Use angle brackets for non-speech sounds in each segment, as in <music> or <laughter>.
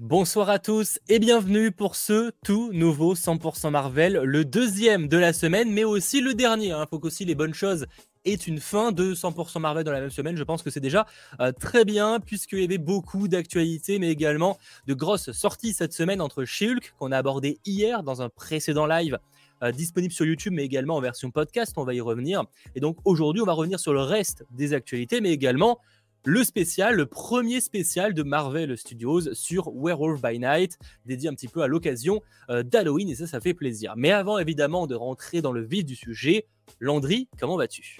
Bonsoir à tous et bienvenue pour ce tout nouveau 100% Marvel, le deuxième de la semaine, mais aussi le dernier. Il hein. faut qu'aussi les bonnes choses aient une fin de 100% Marvel dans la même semaine. Je pense que c'est déjà euh, très bien, puisqu'il y avait beaucoup d'actualités, mais également de grosses sorties cette semaine entre She-Hulk, qu'on a abordé hier dans un précédent live. Euh, disponible sur YouTube, mais également en version podcast, on va y revenir. Et donc aujourd'hui, on va revenir sur le reste des actualités, mais également le spécial, le premier spécial de Marvel Studios sur Werewolf by Night, dédié un petit peu à l'occasion euh, d'Halloween, et ça, ça fait plaisir. Mais avant évidemment de rentrer dans le vif du sujet, Landry, comment vas-tu?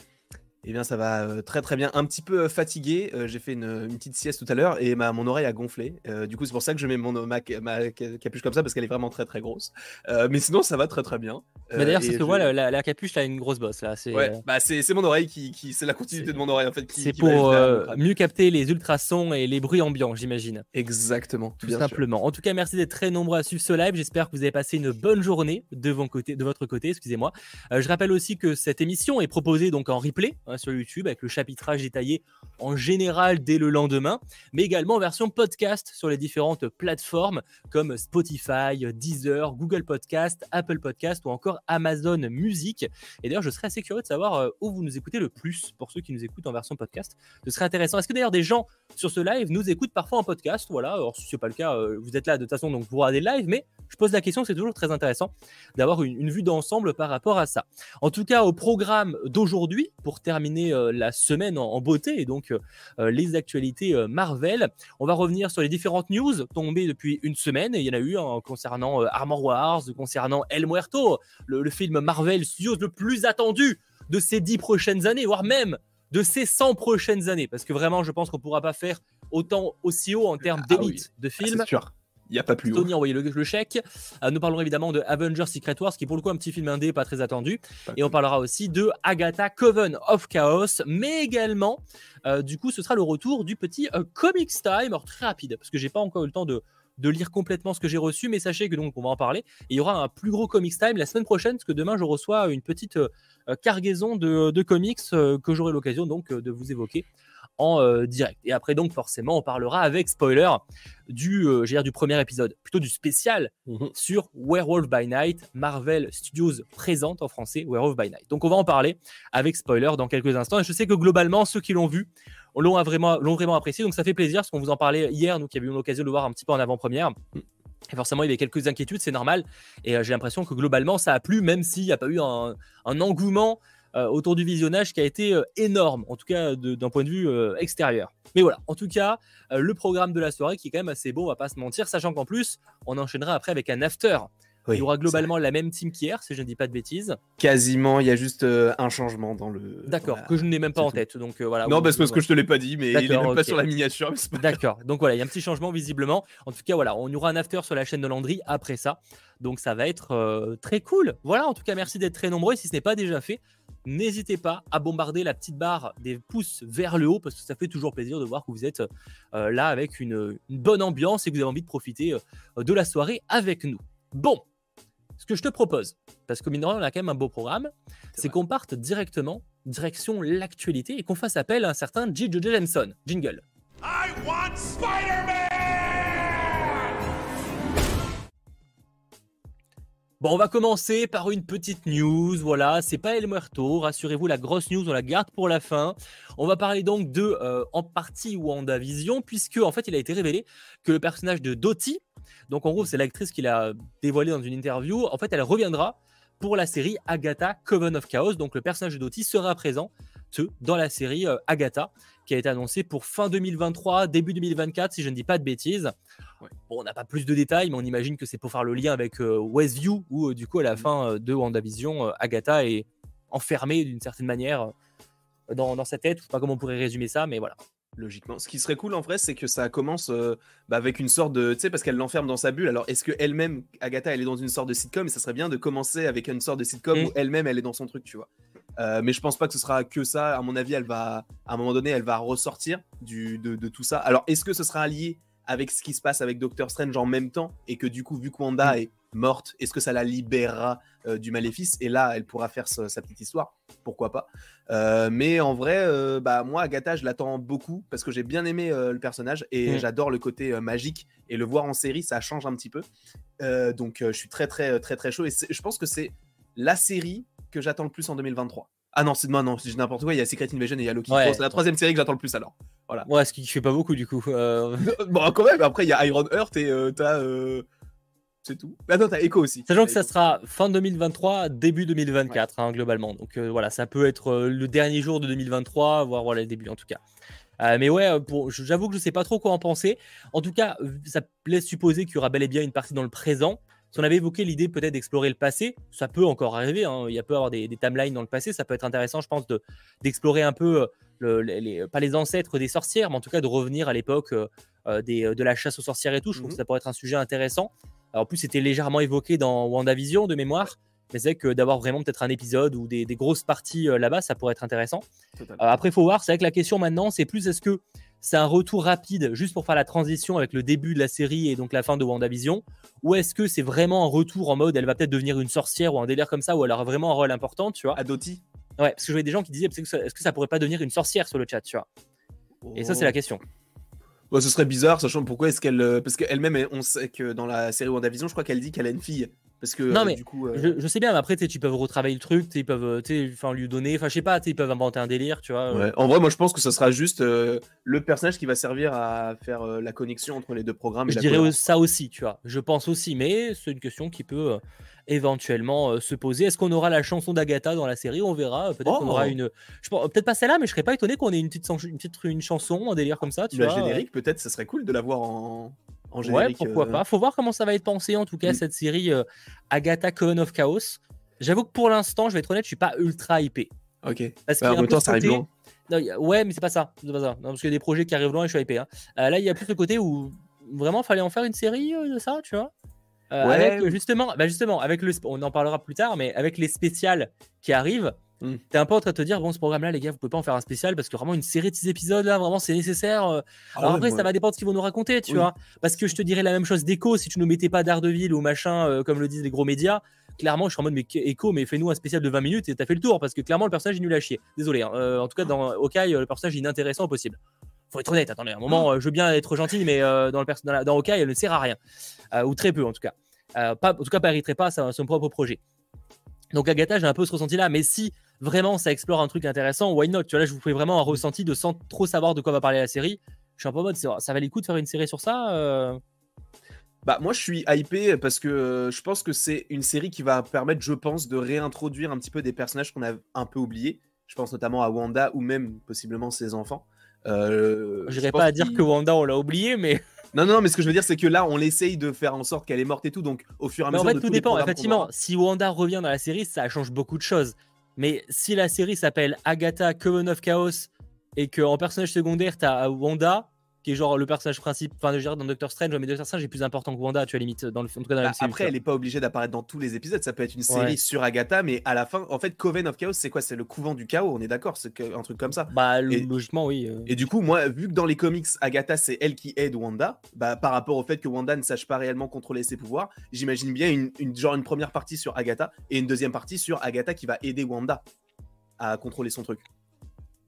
Eh bien, ça va euh, très très bien. Un petit peu euh, fatigué. Euh, j'ai fait une, petite sieste tout à l'heure et ma, mon oreille a gonflé. du coup, c'est pour ça que je mets mon, ma, capuche comme ça parce qu'elle est vraiment très très grosse. mais sinon, ça va très très bien. D'ailleurs, c'est ce que je... la, capuche a une grosse bosse là. C'est ouais, bah, c'est mon oreille qui, qui c'est la continuité de mon oreille en fait. C'est pour mieux capter les ultrasons et les bruits ambiants, j'imagine. Exactement. Tout simplement. En tout cas, merci d'être très nombreux à suivre ce live. J'espère que vous avez passé une bonne journée de, côté, de votre côté. Excusez-moi. je rappelle aussi que cette émission est proposée donc en replay hein, sur YouTube avec le chapitrage détaillé en général dès le lendemain, mais également en version podcast sur les différentes plateformes comme Spotify, Deezer, Google Podcast, Apple Podcast ou encore Amazon Music. Et d'ailleurs, je serais assez curieux de savoir euh, où vous nous écoutez le plus pour ceux qui nous écoutent en version podcast. Ce serait intéressant. Est-ce que d'ailleurs des gens sur ce live nous écoutent parfois en podcast? Voilà, alors si ce n'est pas le cas, euh, vous êtes là de toute façon, donc vous regardez le live, mais je pose la question, c'est toujours très intéressant d'avoir une vue d'ensemble par rapport à ça. En tout cas, au programme d'aujourd'hui, pour terminer euh, la semaine en, beauté et donc euh, les actualités euh, Marvel. On va revenir sur les différentes news tombées depuis une semaine. il y en a eu hein, concernant Armor Wars, concernant El Muerto, le, film Marvel Studios le plus attendu de ces dix prochaines années, voire même de ces 100 prochaines années. Parce que vraiment, je pense qu'on ne pourra pas faire autant aussi haut en termes ah d'élite de ah, films. Il n'y a pas plus Tony a envoyé le, chèque. Euh, nous parlerons évidemment de Avengers Secret Wars, qui est pour le coup un petit film indé, pas très attendu. et on parlera aussi de Agatha Coven of Chaos, mais également, euh, du coup, ce sera le retour du petit euh, Comics Time, alors très rapide, parce que j'ai pas encore eu le temps de, de lire complètement ce que j'ai reçu, mais sachez que donc on va en parler. Et il y aura un plus gros Comics Time la semaine prochaine, parce que demain je reçois une petite cargaison de, de comics que j'aurai l'occasion donc de vous évoquer en euh, direct. Et après, donc, forcément, on parlera avec spoiler du, euh, du premier épisode, plutôt du spécial mhm. sur Werewolf by Night. Marvel Studios présente en français Werewolf by Night. Donc, on va en parler avec spoiler dans quelques instants. Et je sais que globalement, ceux qui l'ont vu l'ont vraiment, vraiment apprécié. Donc, ça fait plaisir parce qu'on vous en parlait hier, nous qui avions eu l'occasion de le voir un petit peu en avant-première. Et forcément, il y avait quelques inquiétudes, c'est normal. Et euh, j'ai l'impression que globalement, ça a plu, même s'il n'y a pas eu un, un engouement autour du visionnage qui a été euh, énorme, en tout cas d'un point de vue euh, extérieur. Mais voilà, en tout cas, le programme de la soirée qui est quand même assez beau, on va pas se mentir, sachant qu'en plus, on enchaînera après avec un after il y aura globalement la même team qu'hier, si je ne dis pas de bêtises. Quasiment, il y a juste un changement dans le. D'accord, que je n'ai même pas en tête. Donc voilà. Non, parce que je te l'ai pas dit, mais il est même pas sur la miniature. D'accord. Donc voilà, il y a un petit changement visiblement. En tout cas, voilà, on aura un after sur la chaîne de Landry après ça. Donc ça va être très cool. Voilà, en tout cas, merci d'être très nombreux. si ce n'est pas déjà fait, N'hésitez pas à bombarder la petite barre des pouces vers le haut parce que ça fait toujours plaisir de voir que vous êtes euh, là avec une, bonne ambiance et que vous avez envie de profiter euh, de la soirée avec nous. Bon, ce que je te propose, parce que mine on a quand même un beau programme, c'est qu'on parte directement direction l'actualité et qu'on fasse appel à un certain J. J. Jameson. Jingle. I want Spider-Man! Bon, on va commencer par une petite news. Voilà, c'est pas El Muerto. Rassurez-vous, la grosse news, on la garde pour la fin. On va parler donc de, euh, en partie, WandaVision, puisque, en fait, il a été révélé que le personnage de Dottie, donc en gros, c'est l'actrice qui l'a dévoilé dans une interview, en fait, elle reviendra pour la série Agatha Coven of Chaos. Donc, le personnage de Dottie sera présent dans la série euh, Agatha qui a été annoncé pour fin 2023, début 2024, si je ne dis pas de bêtises. Bon, on n'a pas plus de détails, mais on imagine que c'est pour faire le lien avec euh, Westview, où euh, du coup, à la mm. fin euh, de WandaVision, Agatha est enfermée d'une certaine manière dans, sa tête. Je sais pas comment on pourrait résumer ça, mais voilà. Logiquement. Ce qui serait cool en vrai, c'est que ça commence bah, avec une sorte de. Tu sais, parce qu'elle l'enferme dans sa bulle. Alors, est-ce qu'elle-même, Agatha, elle est dans une sorte de sitcom? Et ça serait bien de commencer avec une sorte de sitcom mm. où elle-même, elle est dans son truc, tu vois. Euh, mais je pense pas que ce sera que ça. À mon avis, elle va, à un moment donné, elle va ressortir du, de, tout ça. Alors, est-ce que ce sera lié avec ce qui se passe avec Doctor Strange en même temps, et que du coup, vu que Wanda mm. est morte, est-ce que ça la libérera euh, du maléfice? Et là, elle pourra faire sa, petite histoire, pourquoi pas? Euh, mais en vrai, euh, bah, moi, Agatha, je l'attends beaucoup parce que j'ai bien aimé le personnage et mm. j'adore le côté magique. Et le voir en série, ça change un petit peu. donc, je suis très, très, très, très chaud. Et je pense que c'est la série que j'attends le plus en 2023. Ah non, c'est non, c'est n'importe quoi. Il y a Secret Invasion et il y a Loki. c'est la troisième série que j'attends le plus alors. Voilà. Ouais, ce qui fait pas beaucoup du coup. <laughs> bon, quand même. Après, il y a Iron Heart et t'as c'est tout. Bah non, t'as Echo aussi. Sachant que ça sera fin 2023, début 2024, hein, globalement. Donc euh, voilà, ça peut être euh, le dernier jour de 2023, voire voilà, le début en tout cas. Euh, mais ouais, j'avoue que je sais pas trop quoi en penser. En tout cas, ça laisse supposer qu'il y aura bel et bien une partie dans le présent. Si on avait évoqué l'idée peut-être d'explorer le passé, ça peut encore arriver. Hein. Il y a peut avoir des, timelines dans le passé. Ça peut être intéressant, je pense, d'explorer un peu, les, pas les ancêtres des sorcières, mais en tout cas de revenir à l'époque de la chasse aux sorcières et tout. Je trouve que mhm. ça pourrait être un sujet intéressant en plus, c'était légèrement évoqué dans WandaVision de mémoire. Mais c'est que d'avoir vraiment peut-être un épisode ou des, grosses parties euh, là-bas, ça pourrait être intéressant. Euh, après, il faut voir. C'est vrai que la question maintenant, c'est plus est-ce que c'est un retour rapide juste pour faire la transition avec le début de la série et donc la fin de WandaVision Ou est-ce que c'est vraiment un retour en mode elle va peut-être devenir une sorcière ou un délire comme ça où elle aura vraiment un rôle important, tu vois? Adoti Ouais, parce que je voyais des gens qui disaient est-ce que ça pourrait pas devenir une sorcière sur le chat, tu vois? Et ça, c'est la oh. question. Bah, ce serait bizarre, sachant pourquoi est-ce qu'elle. Euh, parce qu'elle-même, on sait que dans la série WandaVision, je crois qu'elle dit qu'elle a une fille. Parce que non, euh, mais du coup, euh, je, sais bien, mais après, tu peux retravailler le truc, ils peuvent enfin, lui donner, enfin, je sais pas, ils peuvent inventer un délire, tu vois. Ouais. En vrai, moi, je pense que ce sera juste le personnage qui va servir à faire la connexion entre les deux programmes. je dirais ça aussi, tu vois. Je pense aussi, mais c'est une question qui peut éventuellement euh, se poser. Est-ce qu'on aura la chanson d'Agatha dans la série? On verra. Peut-être qu'on aura oh! une. Peut-être pas celle-là, mais je serais pas étonné qu'on ait une petite, une petite une chanson, un délire comme ça. Tu le générique, peut-être, ce serait cool de la voir en. En générique, ouais, pourquoi euh. pas. Faut voir comment ça va être pensé en tout cas mm. cette série euh, Agatha Coven of Chaos. J'avoue que pour l'instant, je vais être honnête, je suis pas ultra hypé. Ok. Parce bah, en même temps, ça arrive loin. ouais, mais c'est pas ça. Pas ça. parce qu'il y a des projets qui arrivent loin et je suis hypé. Hein. là, il y a plus le côté où vraiment fallait en faire une série de ça, tu vois? Euh, avec justement, bah justement, avec le, on en parlera plus tard, mais avec les spéciales qui arrivent, hmm. t'es un peu en train de te dire bon, ce programme-là, les gars, vous pouvez pas en faire un spécial parce que vraiment une série de 6 épisodes là, vraiment, c'est nécessaire. Euh. Ah Alors après, ça va dépendre de ce qu'ils vont nous raconter, tu vois. Parce que je te dirais la même chose d'Echo si tu nous mettais pas d'Ardeville ou machin, euh, comme le disent les gros médias. Clairement, je suis en mode, mais Echo, mais fais-nous un spécial de 20 minutes et t'as fait le tour parce que clairement, le personnage est nul à chier. Désolé. Hein. en tout cas, dans Hawkeye, le personnage est inintéressant au possible faut être honnête, attendez, un moment, je veux bien être gentil, mais dans, le dans, dans Hawkeye, elle ne sert à rien. ou très peu, en tout cas. Euh, pas, en tout cas, pas hériterait pas à son propre projet. Donc Agatha, j'ai un peu ce ressenti-là, mais si vraiment ça explore un truc intéressant, why not? Tu vois, là, je vous fais vraiment un ressenti de sans trop savoir de quoi va parler la série. Je suis un peu en mode, ça valait le coup de faire une série sur ça euh? Bah moi je suis hypé parce que euh, je pense que c'est une série qui va permettre, je pense, de réintroduire un petit peu des personnages qu'on a un peu oubliés. Je pense notamment à Wanda ou même possiblement ses enfants. Euh, je pas à dire que Wanda on l'a oublié, mais <laughs> non, non, mais ce que je veux dire, c'est que là, on essaye de faire en sorte qu'elle est morte et tout. Donc, au fur et à mesure. En fait, tout dépend. Effectivement, si Wanda revient dans la série, ça change beaucoup de choses. Mais si la série s'appelle Agatha Coven of Chaos et qu'en personnage secondaire, t'as Wanda, qui est genre le personnage principal, enfin, je dirais dans Doctor Strange, mais Doctor Strange est plus important que Wanda, tu as limite, dans le, en tout cas dans bah, Après, elle n'est pas obligée d'apparaître dans tous les épisodes, ça peut être une série sur Agatha, mais à la fin, en fait, Coven of Chaos, c'est quoi? C'est le couvent du chaos, on est d'accord C'est un truc comme ça Bah, logiquement, oui. Euh. Et du coup, moi, vu que dans les comics, Agatha, c'est elle qui aide Wanda, bah, par rapport au fait que Wanda ne sache pas réellement contrôler ses pouvoirs, j'imagine bien une, genre une première partie sur Agatha et une deuxième partie sur Agatha qui va aider Wanda à contrôler son truc.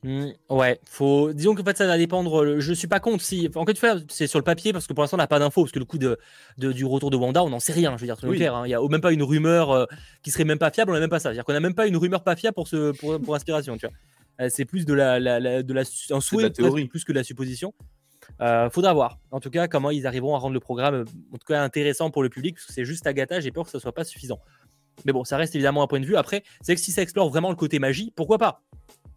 Mmh, ouais, faut. Disons que fait, ça va dépendre. Je suis pas contre si. En fait, c'est sur le papier parce que pour l'instant, on n'a pas d'infos. Parce que le coup de, du retour de Wanda, on n'en sait rien. Je veux dire, oui. Hein. Il n'y a même pas une rumeur euh, qui serait même pas fiable. On n'a même pas ça. C'est-à-dire qu'on n'a même pas une rumeur pas fiable pour, ce, pour, pour inspiration. Tu vois. Euh, c'est plus de la, de la, un souhait plus que de la supposition. Euh, faudra voir. En tout cas, comment ils arriveront à rendre le programme en tout cas intéressant pour le public. Parce que c'est juste Agatha. J'ai peur que ce soit pas suffisant. Mais bon, ça reste évidemment un point de vue. Après, c'est que si ça explore vraiment le côté magie, pourquoi pas?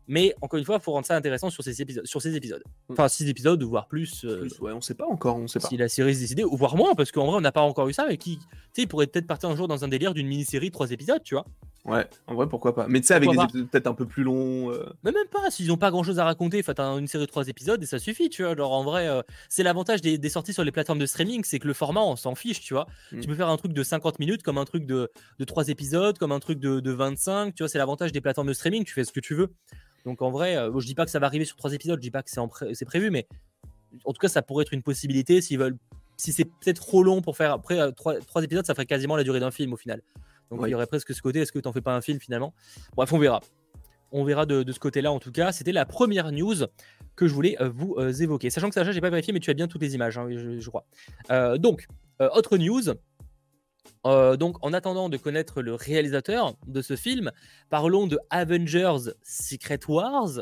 Mais encore une fois, il faut rendre ça intéressant sur ces épisodes. Sur ces épisodes. Mm. Enfin, six épisodes, voire plus. Euh, plus ouais, on sait pas encore. On sait pas. Si la série se décidée, ou voire moins, parce qu'en vrai, on n'a pas encore eu ça. Mais qui, tu sais, pourrait peut-être partir un jour dans un délire d'une mini-série trois épisodes, tu vois. Ouais, en vrai, pourquoi pas. Mais tu sais, avec des épisodes peut-être un peu plus longs. Euh. Mais même pas, s'ils n'ont pas grand chose à raconter, faites une série de trois épisodes et ça suffit, tu vois. Alors en vrai, euh, c'est l'avantage des, sorties sur les plateformes de streaming, c'est que le format, on s'en fiche, tu vois. Mm. Tu peux faire un truc de 50 minutes, comme un truc de, de 3 épisodes, comme un truc de, de 25, tu vois. C'est l'avantage des plateformes de streaming, tu fais ce que tu veux. Donc en vrai, euh, je dis pas que ça va arriver sur trois épisodes, je dis pas que c'est, pré- prévu, mais en tout cas, ça pourrait être une possibilité s'ils veulent. Si c'est peut-être trop long pour faire après euh, trois épisodes, ça ferait quasiment la durée d'un film au final. Donc il y aurait presque ce côté, est-ce que t'en fais pas un film finalement? Bref, on verra. On verra de, ce côté-là en tout cas. C'était la première news que je voulais euh, vous euh, évoquer. Sachant que Sacha, j'ai pas vérifié, mais tu as bien toutes les images, hein, je, crois. donc, autre news. donc, en attendant de connaître le réalisateur de ce film, parlons de Avengers Secret Wars.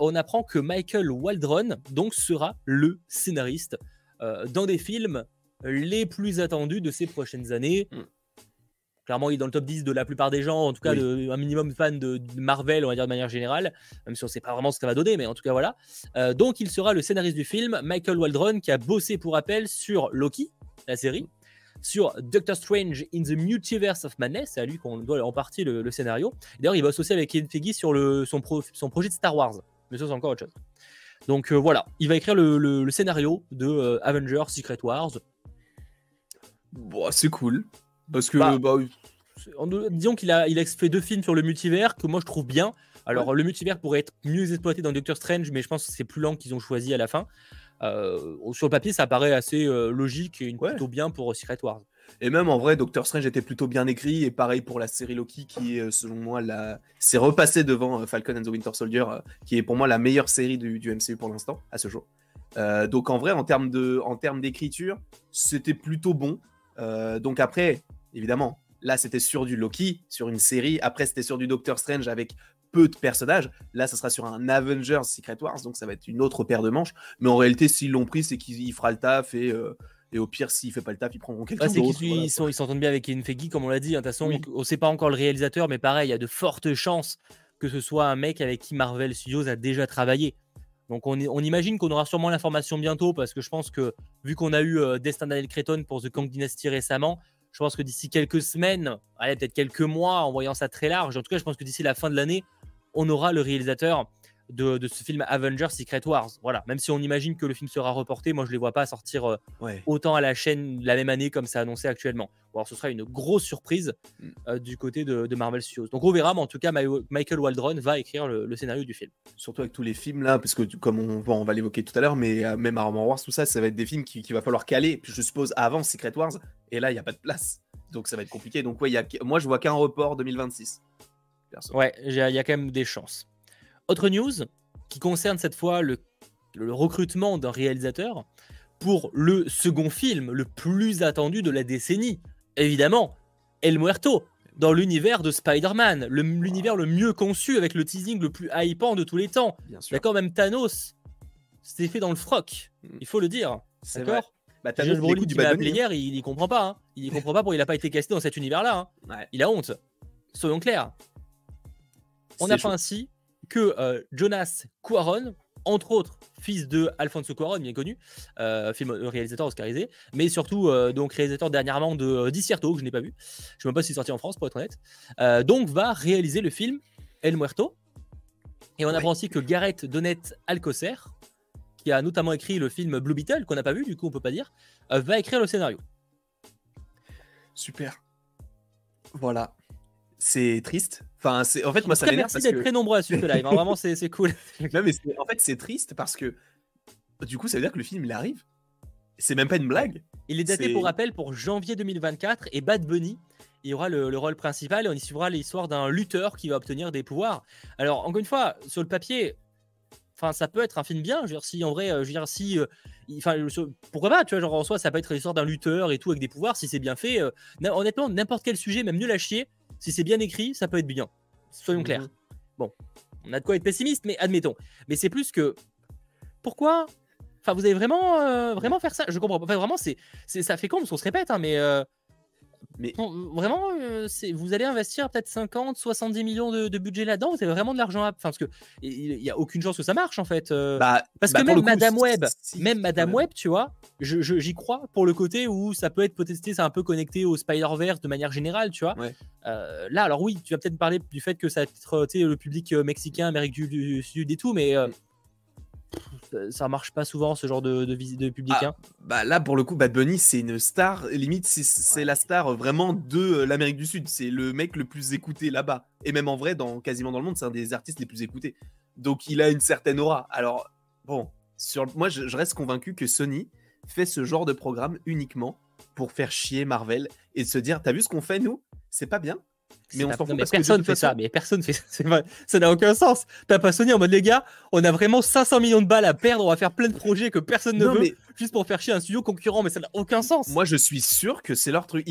on apprend que Michael Waldron donc sera le scénariste dans des films les plus attendus de ces prochaines années. Clairement, il est dans le top 10 de la plupart des gens, en tout cas de, un minimum fan de, Marvel, on va dire de manière générale, même si on ne sait pas vraiment ce que ça va donner, mais en tout cas voilà. Euh, donc il sera le scénariste du film, Michael Waldron, qui a bossé pour rappel sur Loki, la série, sur Doctor Strange in the Multiverse of Madness, c'est à lui qu'on doit en partie le, scénario. D'ailleurs, il bosse aussi avec Kevin Feige sur le, son, son projet de Star Wars, mais ça c'est encore autre chose. Donc euh, voilà, il va écrire le, scénario de euh, Avengers Secret Wars. Bon, c'est cool. Parce que, bah, bah disons qu'il a, il a fait deux films sur le multivers que moi je trouve bien. Alors, le multivers pourrait être mieux exploité dans Doctor Strange, mais je pense que c'est plus lent qu'ils ont choisi à la fin. Euh, sur le papier, ça paraît assez euh, logique et plutôt bien pour Secret Wars. Et même en vrai, Doctor Strange était plutôt bien écrit, et pareil pour la série Loki, qui est euh, selon moi, la... c'est repassé devant Falcon and the Winter Soldier, qui est pour moi la meilleure série du, du MCU pour l'instant, à ce jour. donc en vrai, en termes d'écriture, c'était plutôt bon. donc après, évidemment. Là, c'était sur du Loki, sur une série. Après, c'était sur du Doctor Strange avec peu de personnages. Là, ça sera sur un Avengers Secret Wars, donc ça va être une autre paire de manches. Mais en réalité, s'ils l'ont pris, c'est qu'il fera le taf et. Euh, et au pire, s'il fait pas le taf, ils prendront quelqu'un d'autre. Ils s'entendent bien avec Kevin Feige, comme on l'a dit. Hein. De toute façon, on ne sait pas encore le réalisateur, mais pareil, il y a de fortes chances que ce soit un mec avec qui Marvel Studios a déjà travaillé. Donc on, on imagine qu'on aura sûrement l'information bientôt, parce que je pense que vu qu'on a eu euh, Destin Daniel Cretton pour The Kang Dynasty récemment, je pense que d'ici quelques semaines, allez, peut-être quelques mois, en voyant ça très large, en tout cas, je pense que d'ici la fin de l'année, on aura le réalisateur de, ce film Avengers Secret Wars. Voilà, même si on imagine que le film sera reporté, moi je ne les vois pas sortir euh, autant à la chaîne la même année comme c'est annoncé actuellement. alors ce sera une grosse surprise mm. euh, du côté de, Marvel Studios. Donc on verra, mais en tout cas, Michael Waldron va écrire le, scénario du film. Surtout avec tous les films là, parce que comme on, on va l'évoquer tout à l'heure, mais euh, même Armor Wars, tout ça, ça va être des films qu'il qui va falloir caler, je suppose, avant Secret Wars, et là il n'y a pas de place. Donc ça va être compliqué. Donc ouais, y a, moi je vois qu'un report 2026. Ouais, il y a quand même des chances. Autre news, qui concerne cette fois le, recrutement d'un réalisateur pour le second film le plus attendu de la décennie. Évidemment, El Muerto, dans l'univers de Spider-Man, l'univers le, mieux conçu avec le teasing le plus hypant de tous les temps. D'accord, même Thanos, c'était fait dans le froc, hmm. il faut le dire. D'accord bah, Thanos, du m'a appelé hier, il, il comprend pas. Hein. Il comprend pas pourquoi il n'a pas été casté dans cet univers-là. Hein. Il a honte. Soyons clairs. On apprend ainsi que euh, Jonas Cuaron, entre autres fils de Alfonso Cuaron, bien connu, euh, film euh, réalisateur oscarisé, mais surtout donc réalisateur dernièrement de Discierto, que je n'ai pas vu. Je ne sais même pas s'il est sorti en France, pour être honnête. donc va réaliser le film El Muerto. Et on apprend aussi que Gareth Donet Alcocer, qui a notamment écrit le film Blue Beetle, qu'on n'a pas vu, du coup on peut pas dire, va écrire le scénario. Super. Voilà c'est triste. Enfin, c'est en fait moi ça m'énerve. Merci d'être très nombreux à suivre live. Hein. Vraiment, c'est cool. <laughs> non, mais en fait c'est triste parce que du coup ça veut dire que le film il arrive. C'est même pas une blague. Il est daté pour rappel pour janvier 2024 et Bad Bunny il y aura le, le, rôle principal et on y suivra l'histoire d'un lutteur qui va obtenir des pouvoirs. Alors encore une fois, sur le papier, enfin ça peut être un film bien. Je veux dire, si en vrai, euh, je veux dire si, euh, enfin pourquoi pas, tu vois, genre en soi ça peut être l'histoire d'un lutteur et tout avec des pouvoirs si c'est bien fait. Euh, honnêtement, n'importe quel sujet, même nul à chier, si c'est bien écrit, ça peut être bien. Soyons clairs. Mhm. Bon, on a de quoi être pessimiste, mais admettons. Mais c'est plus que pourquoi Enfin, vous allez vraiment, vraiment faire ça? Je comprends pas. Enfin, vraiment, c'est, ça fait con parce qu'on se répète, hein, mais mais vraiment, euh, vous allez investir peut-être 50, 70 millions de, budget là-dedans. Vous avez vraiment de l'argent à. Enfin, parce que il n'y a aucune chance que ça marche en fait. Euh. Bah, parce que bah, même Madame Web, même Madame Web, tu vois, j'y crois pour le côté où ça peut être peut-être c'est un peu connecté au Spider-Verse de manière générale, tu vois. Euh, là, alors oui, tu vas peut-être parler du fait que ça va être le public mexicain, Amérique du, Sud et tout, mais ça marche pas souvent ce genre de, de, de public. Ah, hein. bah là, pour le coup, Bad Bunny, c'est une star. Limite, c'est la star vraiment de euh, l'Amérique du Sud. C'est le mec le plus écouté là-bas. Et même en vrai, dans, quasiment dans le monde, c'est un des artistes les plus écoutés. Donc il a une certaine aura. Alors, bon, sur, moi, je, reste convaincu que Sony fait ce genre de programme uniquement pour faire chier Marvel et se dire T'as vu ce qu'on fait, nous? C'est pas bien? Mais on s'en fout parce personne fait ça. Mais personne fait ça. <laughs> Ça n'a aucun sens. T'as pas Sony en mode les gars, on a vraiment 500 millions de balles à perdre. On va faire plein de projets que personne ne veut juste pour faire chier un studio concurrent. Mais ça n'a aucun sens. Moi, je suis sûr que c'est leur truc.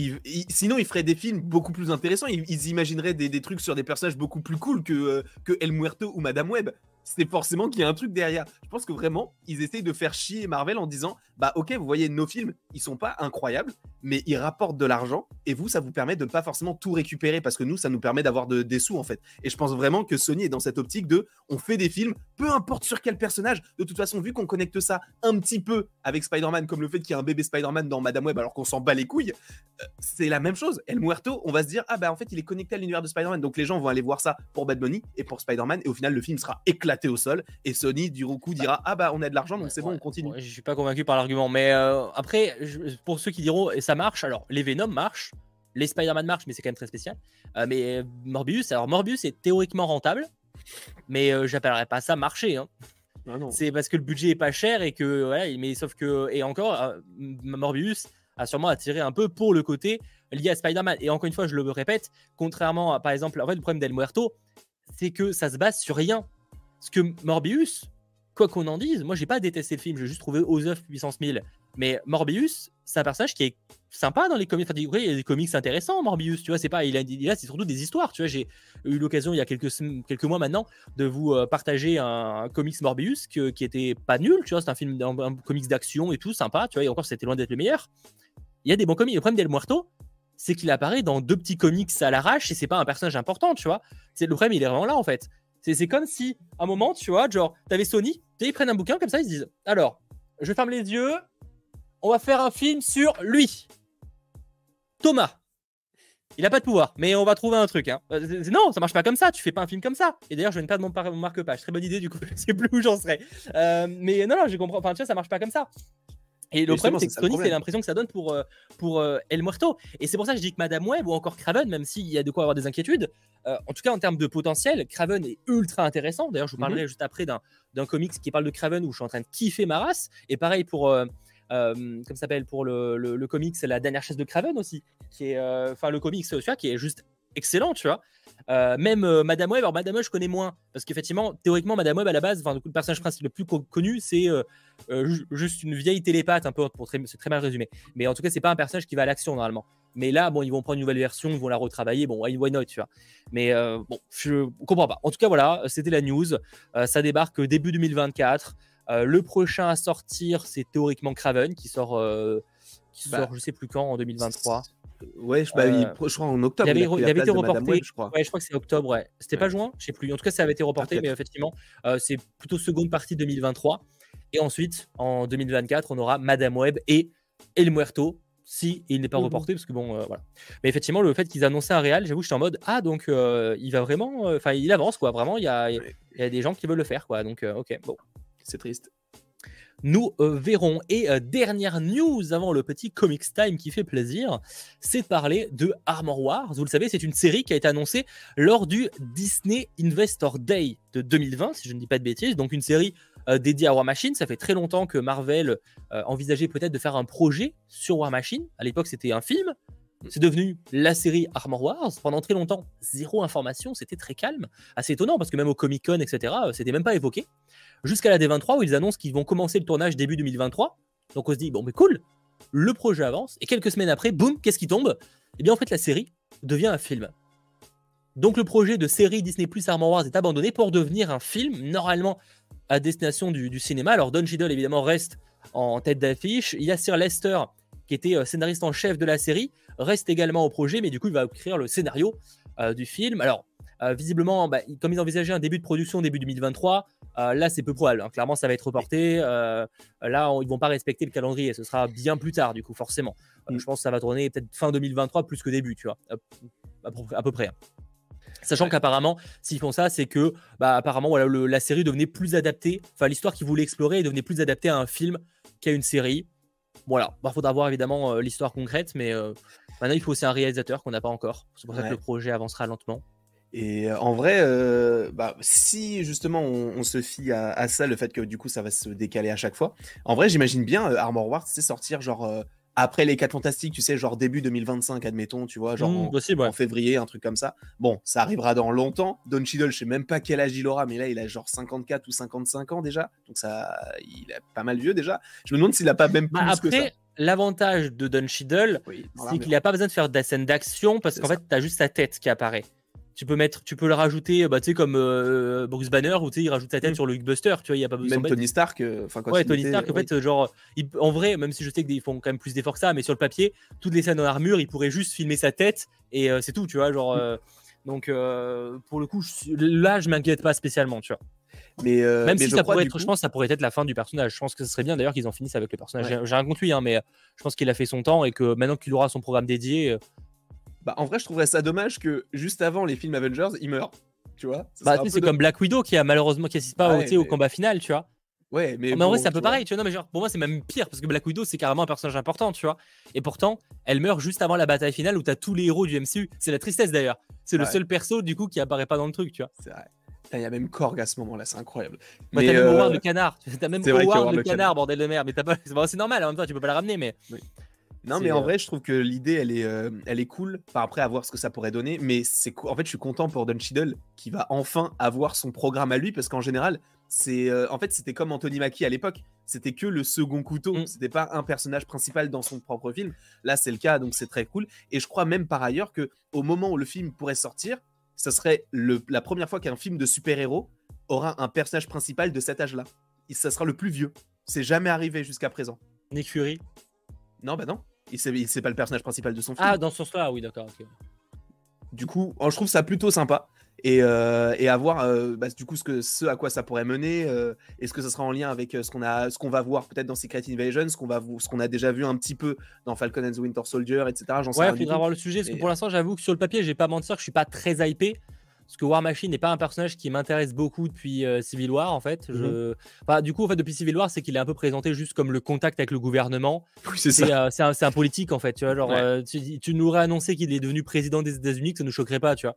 sinon, ils feraient des films beaucoup plus intéressants. Ils, imagineraient des, trucs sur des personnages beaucoup plus cool que, euh, que El Muerto ou Madame Web c'est forcément qu'il y a un truc derrière. Je pense que vraiment, ils essayent de faire chier Marvel en disant Bah, ok, vous voyez, nos films, ils sont pas incroyables, mais ils rapportent de l'argent, et vous, ça vous permet de ne pas forcément tout récupérer, parce que nous, ça nous permet d'avoir des sous, en fait. Et je pense vraiment que Sony est dans cette optique de On fait des films, peu importe sur quel personnage, de toute façon, vu qu'on connecte ça un petit peu avec Spider-Man, comme le fait qu'il y a un bébé Spider-Man dans Madame Web, alors qu'on s'en bat les couilles, euh, c'est la même chose. El Muerto, on va se dire Ah, bah, en fait, il est connecté à l'univers de Spider-Man, donc les gens vont aller voir ça pour Bad Bunny et pour Spider-Man, et au final, le film sera éclaté au sol et Sony du coup bah, dira ah bah on a de l'argent donc c'est bon on continue. je suis pas convaincu par l'argument mais euh, après pour ceux qui diront et ça marche alors les Venom marchent les Spider-Man marchent mais c'est quand même très spécial euh, mais Morbius alors Morbius est théoriquement rentable mais euh, j'appellerais pas ça marché hein. ah c'est parce que le budget est pas cher et que voilà mais sauf que et encore Morbius a sûrement attiré un peu pour le côté lié à Spider-Man et encore une fois je le répète contrairement à par exemple en fait le problème d'El Muerto c'est que ça se base sur rien parce que Morbius, quoi qu'on en dise, moi j'ai pas détesté le film, j'ai juste trouvé Ozeuf puissance 1000. Mais Morbius, c'est un personnage qui est sympa dans les comics. Enfin, il y a des comics intéressants, Morbius, tu vois, c'est pas, il a, là, c'est surtout des histoires, tu vois. J'ai eu l'occasion il y a quelques, mois maintenant de vous euh, partager un, comics Morbius qui était pas nul, tu vois, c'est un film, un, comics d'action et tout, sympa, tu vois, et encore c'était loin d'être le meilleur. Il y a des bons comics. Le problème d'El Muerto, c'est qu'il apparaît dans deux petits comics à l'arrache et c'est pas un personnage important, tu vois. C'est le problème, il est vraiment là en fait. C'est comme si, à un moment, tu vois, genre, t'avais Sony, ils prennent un bouquin comme ça, ils se disent Alors, je ferme les yeux, on va faire un film sur lui. Thomas. Il a pas de pouvoir, mais on va trouver un truc. Hein. Euh, non, ça marche pas comme ça. Tu fais pas un film comme ça. Et d'ailleurs, je viens de perdre mon, marque-page. Très bonne idée, du coup. <laughs> Je sais plus où j'en serais. Euh, mais non, non, je comprends. Enfin, tu vois, ça marche pas comme ça. Et le problème, c'est que Sony, c'est l'impression que ça donne pour, euh, pour euh, El Muerto. Et c'est pour ça que je dis que Madame Web ou encore Craven, même s'il y a de quoi avoir des inquiétudes, euh, en tout cas en termes de potentiel, Craven est ultra intéressant. D'ailleurs, je vous mhm. parlerai juste après d'un comics qui parle de Craven où je suis en train de kiffer ma race. Et pareil pour. comme s'appelle pour le, le, comics, la dernière chaise de Craven aussi, qui est, enfin le comics, tu vois, qui est juste excellent, tu vois. Euh, même euh, Madame Web, alors Madame Web, je connais moins, parce qu'effectivement, théoriquement, Madame Web, à la base, le personnage principal le plus connu, c'est euh, juste une vieille télépathe, un peu, pour très, c'est très mal résumé. Mais en tout cas, c'est pas un personnage qui va à l'action, normalement. Mais là, bon, ils vont prendre une nouvelle version, ils vont la retravailler, bon, why not, tu vois. Mais bon, je comprends pas. En tout cas, voilà, c'était la news. ça débarque début 2024. le prochain à sortir, c'est théoriquement Craven, qui sort, qui bah, sort, je sais plus quand, en 2023. Ouais, je, bah, euh, crois en octobre. Il avait, avait été reporté. je crois. Ouais, je crois que c'est octobre. Ouais. C'était pas juin, je sais plus. En tout cas, ça avait été reporté, mais effectivement, euh, c'est plutôt seconde partie 2023. Et ensuite, en 2024, on aura Madame Web et El Muerto, si il n'est pas mmh reporté, parce que bon, euh, voilà. Mais effectivement, le fait qu'ils annonçaient un réel, j'avoue, j'étais en mode ah donc il va vraiment, enfin il avance quoi, vraiment, il y a, il y a des gens qui veulent le faire quoi, donc ok, bon. C'est triste nous euh, verrons. Et euh, dernière news avant le petit Comics Time qui fait plaisir, c'est de parler de Armor Wars. Vous le savez, c'est une série qui a été annoncée lors du Disney Investor Day de 2020, si je ne dis pas de bêtises. Donc une série euh, dédiée à War Machine. Ça fait très longtemps que Marvel envisageait peut-être de faire un projet sur War Machine. À l'époque, c'était un film. C'est devenu la série Armor Wars. Pendant très longtemps, zéro information, c'était très calme. Assez étonnant parce que même au Comic Con, etc., c'était même pas évoqué jusqu'à la D23 où ils annoncent qu'ils vont commencer le tournage début 2023. Donc on se dit, bon, mais cool, le projet avance. Et quelques semaines après, boum, qu'est-ce qui tombe? Eh bien, en fait, la série devient un film. Donc le projet de série Disney Plus Armor Wars est abandonné pour devenir un film, normalement à destination du, cinéma. Alors Don Cheadle, évidemment, reste en tête d'affiche. Il Lester, qui était euh, scénariste en chef de la série, reste également au projet, mais du coup, il va écrire le scénario euh, du film. Alors, euh, visiblement, bah, comme ils envisageaient un début de production début 2023, euh, là, c'est peu probable. Hein. Clairement, ça va être reporté. Là, ils vont pas respecter le calendrier. Ce sera bien plus tard, du coup, forcément. Mm. Je pense que ça va tourner peut-être fin 2023 plus que début, tu vois, à, peu près. Hein. Sachant qu'apparemment, s'ils font ça, c'est que bah, apparemment voilà, la série devenait plus adaptée. Enfin, l'histoire qu'ils voulaient explorer devenait plus adaptée à un film qu'à une série. Voilà. Il bah, faudra voir évidemment l'histoire concrète, mais maintenant il faut aussi un réalisateur qu'on n'a pas encore. C'est pour ça que le projet avancera lentement. Et en vrai, bah, si justement on, se fie à, ça, le fait que du coup ça va se décaler à chaque fois, en vrai, j'imagine bien Armor Wars, c'est sortir genre après les 4 fantastiques, tu sais, genre début 2025, admettons, tu vois, genre mmh, en, février, un truc comme ça. Bon, ça arrivera dans longtemps. Don Cheadle, je sais même pas quel âge il aura, mais là, il a genre 54 ou 55 ans déjà. Donc ça, il est pas mal vieux déjà. Je me demande s'il a pas même bah, plus que ça. L'avantage de Don Cheadle, c'est qu'il n'a pas besoin de faire de scène d'action parce qu'en fait, tu as juste sa tête qui apparaît tu peux mettre, tu peux le rajouter, bah, tu sais, comme euh, Bruce Banner, où tu sais, il rajoute sa tête mm. sur le Hulkbuster, tu vois, il y a pas besoin. Même Tony Stark, euh, enfin, Ouais, Tony Stark, en fait, genre, en vrai, même si je sais qu'ils font quand même plus d'efforts que ça, mais sur le papier, toutes les scènes en armure, il pourrait juste filmer sa tête et euh, c'est tout, tu vois, genre. Mm. donc, pour le coup, là, je m'inquiète pas spécialement, tu vois. Mais même si ça pourrait être, je pense, ça pourrait être la fin du personnage. Je pense que ce serait bien d'ailleurs qu'ils en finissent avec le personnage. J'ai rien contre lui, hein, mais je pense qu'il a fait son temps et que maintenant qu'il aura son programme dédié, bah, en vrai, je trouverais ça dommage que juste avant les films Avengers, il meurt. Tu vois Bah, c'est comme Black Widow qui a malheureusement qui assiste pas au, combat final, tu vois. Ouais, mais, mais en vrai, c'est un peu pareil, tu vois. Non, mais genre, pour moi, c'est même pire parce que Black Widow, c'est carrément un personnage important, tu vois. Et pourtant, elle meurt juste avant la bataille finale où t'as tous les héros du MCU. C'est la tristesse d'ailleurs. C'est le seul perso, du coup, qui apparaît pas dans le truc, tu vois. C'est vrai. Il y a même Korg à ce moment-là, c'est incroyable. Bah, t'as même euh, Howard le canard. T'as même Howard le, canard, bordel de merde. Mais pas... c'est normal, en même temps, tu peux pas la ramener, mais. Non, mais en euh, vrai, je trouve que l'idée, elle, est, euh, elle est cool. Enfin, après, à voir ce que ça pourrait donner. Mais c'est en fait, je suis content pour Don Cheadle qui va enfin avoir son programme à lui parce qu'en général, c'est euh, en fait, c'était comme Anthony Mackie à l'époque. C'était que le second couteau. Mm. C'était pas un personnage principal dans son propre film. Là, c'est le cas, donc c'est très cool. Et je crois même par ailleurs que au moment où le film pourrait sortir, ça serait le, la première fois qu'un film de super-héros aura un personnage principal de cet âge-là. Ça sera le plus vieux. C'est jamais arrivé jusqu'à présent. Nick Fury Non, bah non. C'est pas le personnage principal de son film. Ah, dans ce sens-là, oui, d'accord. Du coup, je trouve ça plutôt sympa. Et, euh, et à voir euh, bah, du coup ce, que, ce à quoi ça pourrait mener. Euh, est-ce que ça sera en lien avec ce qu'on a, ce qu'on va voir peut-être dans Secret Invasion, ce qu'on va, ce qu'on a déjà vu un petit peu dans Falcon and the Winter Soldier, etc. J'en ouais, il faudra voir le sujet. Parce que pour l'instant, j'avoue que sur le papier, j'ai pas mentir que je suis pas très hypé. Parce que War Machine n'est pas un personnage qui m'intéresse beaucoup depuis euh, Civil War, en fait. Je... Mhm. du coup, en fait, depuis Civil War, c'est qu'il est un peu présenté juste comme le contact avec le gouvernement. c'est euh, un, un, politique, en fait. Tu vois, genre, euh, tu, nous aurais annoncé qu'il est devenu président des États-Unis, que ça ne nous choquerait pas, tu vois.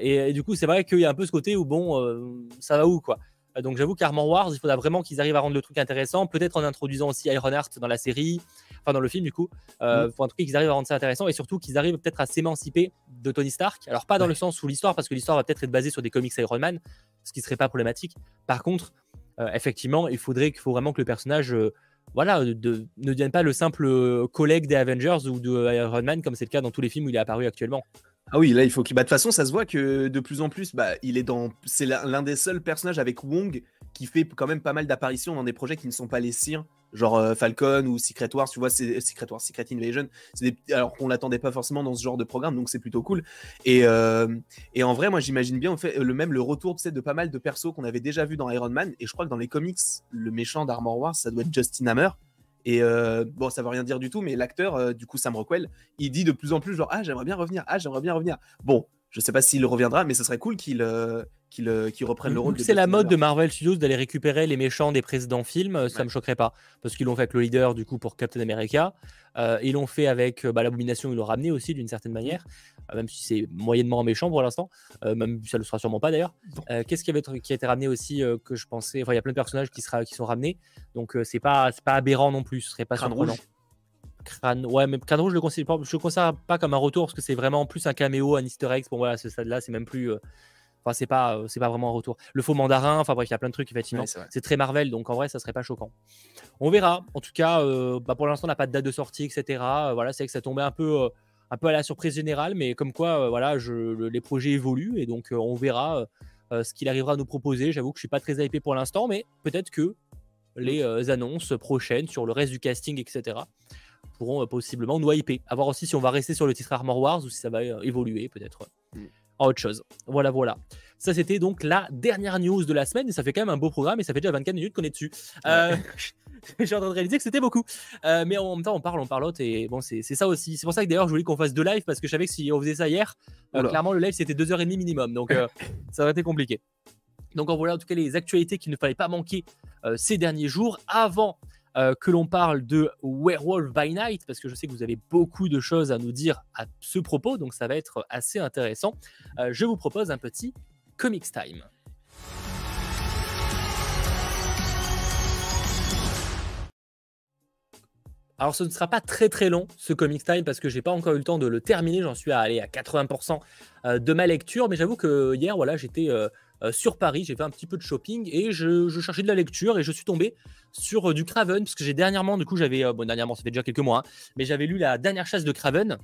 Et, du coup, c'est vrai qu'il y a un peu ce côté où, bon, ça va où, quoi. Donc, j'avoue qu'Armor Wars, il faudra vraiment qu'ils arrivent à rendre le truc intéressant, peut-être en introduisant aussi Ironheart dans la série enfin dans le film du coup, euh, pour un truc qu'ils arrivent à rendre ça intéressant et surtout qu'ils arrivent peut-être à s'émanciper de Tony Stark. Alors pas dans le sens où l'histoire, parce que l'histoire va peut-être être basée sur des comics Iron Man, ce qui serait pas problématique. Par contre, euh, effectivement, il faudrait qu'il faut vraiment que le personnage euh, voilà, ne devienne pas le simple collègue des Avengers ou de Iron Man, comme c'est le cas dans tous les films où il est apparu actuellement. Ah oui, là il faut qu'il. Bah, de toute façon, ça se voit que de plus en plus, bah, il est dans. C'est l'un des seuls personnages avec Wong qui fait quand même pas mal d'apparitions dans des projets qui ne sont pas les siens genre euh, Falcon ou Secret Wars, tu vois, c'est Secret Wars, Secret Invasion, alors qu'on l'attendait pas forcément dans ce genre de programme, donc c'est plutôt cool. Et, euh, en vrai, moi j'imagine bien en fait, le même le retour de pas mal de persos qu'on avait déjà vu dans Iron Man, et je crois que dans les comics, le méchant d'Armor Wars, ça doit être Justin Hammer. Et euh, bon, ça veut rien dire du tout, mais l'acteur, du coup, Sam Rockwell, il dit de plus en plus genre ah j'aimerais bien revenir, ah j'aimerais bien revenir. Bon, je sais pas s'il reviendra, mais ce serait cool qu'il qu'il reprenne le rôle. C'est la mode de Marvel Studios d'aller récupérer les méchants des précédents films, euh, ça me choquerait pas. Parce qu'ils l'ont fait avec le leader du coup pour Captain America. Euh, ils l'ont fait avec euh, bah, l'abomination, ils l'ont ramené aussi d'une certaine manière, même si c'est moyennement méchant pour l'instant, même si ça ne le sera sûrement pas d'ailleurs. Qu'est-ce qui, avait, qui a été ramené aussi que je pensais Enfin, il y a plein de personnages qui, sera, qui sont ramenés, donc c'est pas, pas aberrant non plus, ce serait pas surprenant. Crâne, ouais, mais Crâne Rouge, je le considère pas, je le considère pas comme un retour parce que c'est vraiment plus un caméo, un easter egg. Pour moi, à ce stade-là, c'est même plus. Euh, enfin, c'est pas, euh, c'est pas vraiment un retour. Le faux mandarin, enfin bref, il y a plein de trucs, effectivement. c'est très Marvel, donc en vrai, ça serait pas choquant. On verra. En tout cas, euh, bah, pour l'instant, on n'a pas de date de sortie, etc. voilà, c'est que ça tombait un peu, un peu à la surprise générale, mais comme quoi, voilà, je, les projets évoluent et donc on verra ce qu'il arrivera à nous proposer. J'avoue que je suis pas très hypé pour l'instant, mais peut-être que les annonces prochaines sur le reste du casting, etc pourront euh, possiblement nous hyper. A voir aussi si on va rester sur le titre Armor Wars ou si ça va euh, évoluer peut-être mm. Autre chose. Voilà, voilà. Ça, c'était donc la dernière news de la semaine et ça fait quand même un beau programme et ça fait déjà 24 minutes qu'on est dessus. Euh, <laughs> j'ai en train de réaliser que c'était beaucoup. mais en même temps, on parle, on parle et bon, c'est ça aussi. C'est pour ça que d'ailleurs, je voulais qu'on fasse deux lives parce que je savais que si on faisait ça hier, clairement, le live c'était 2h30 minimum. Donc, <laughs> ça aurait été compliqué. Donc, en voilà en tout cas les actualités qu'il ne fallait pas manquer ces derniers jours avant que l'on parle de Werewolf by Night, parce que je sais que vous avez beaucoup de choses à nous dire à ce propos, donc ça va être assez intéressant. je vous propose un petit Comics Time. Alors ce ne sera pas très très long ce Comic Time parce que j'ai pas encore eu le temps de le terminer, j'en suis à aller à 80% euh, de ma lecture, mais j'avoue que hier voilà j'étais euh, euh, sur Paris, j'ai fait un petit peu de shopping et je, cherchais de la lecture et je suis tombé sur du Craven parce que j'ai dernièrement du coup j'avais dernièrement ça fait déjà quelques mois, hein, mais j'avais lu la dernière chasse de Craven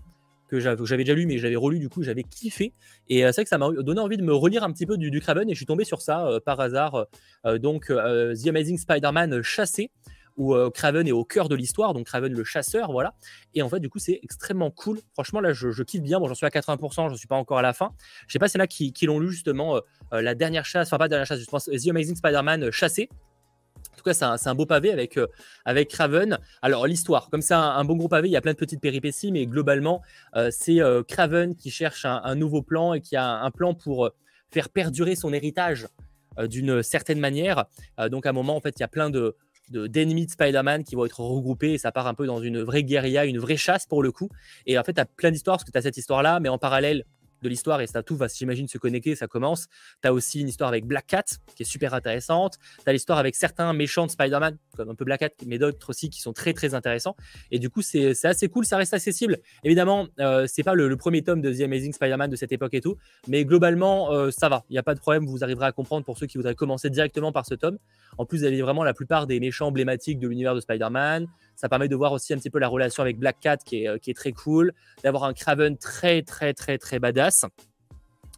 que j'avais déjà lu mais j'avais relu du coup j'avais kiffé. Et c'est vrai que ça m'a donné envie de me relire un petit peu du, du Craven et je suis tombé sur ça par hasard donc The Amazing Spider-Man chassé où euh, Craven est au cœur de l'histoire, donc Craven le chasseur, voilà. Et en fait, du coup, c'est extrêmement cool. Franchement, là, je, kiffe bien. Bon, j'en suis à 80%, j'en suis pas encore à la fin. Je sais pas y en a qui, l'ont lu justement, euh, euh, la dernière chasse, enfin pas la dernière chasse, je pense The Amazing Spider-Man chassé. En tout cas, c'est un, beau pavé avec, avec Craven. Alors, l'histoire, comme c'est un, bon gros pavé, il y a plein de petites péripéties, mais globalement, c'est Craven qui cherche un, un, nouveau plan et qui a un plan pour faire perdurer son héritage d'une certaine manière. donc, à un moment, en fait, il y a plein de, d'ennemis de, Spider-Man qui vont être regroupés et ça part un peu dans une vraie guérilla, une vraie chasse pour le coup. Et en fait, tu as plein d'histoires parce que tu as cette histoire-là, mais en parallèle, de l'histoire et ça tout va, j'imagine, se connecter, ça commence. Tu as aussi une histoire avec Black Cat qui est super intéressante. Tu as l'histoire avec certains méchants de Spider-Man, comme un peu Black Cat, mais d'autres aussi qui sont très très intéressants. Et du coup, c'est assez cool, ça reste accessible. Évidemment, euh, c'est pas le, premier tome de The Amazing Spider-Man de cette époque et tout, mais globalement, euh, ça va. Il n'y a pas de problème, vous arriverez à comprendre pour ceux qui voudraient commencer directement par ce tome. En plus, vous avez vraiment la plupart des méchants emblématiques de l'univers de Spider-Man. Ça permet de voir aussi un petit peu la relation avec Black Cat qui est, euh, qui est très cool, d'avoir un Craven très très très très badass.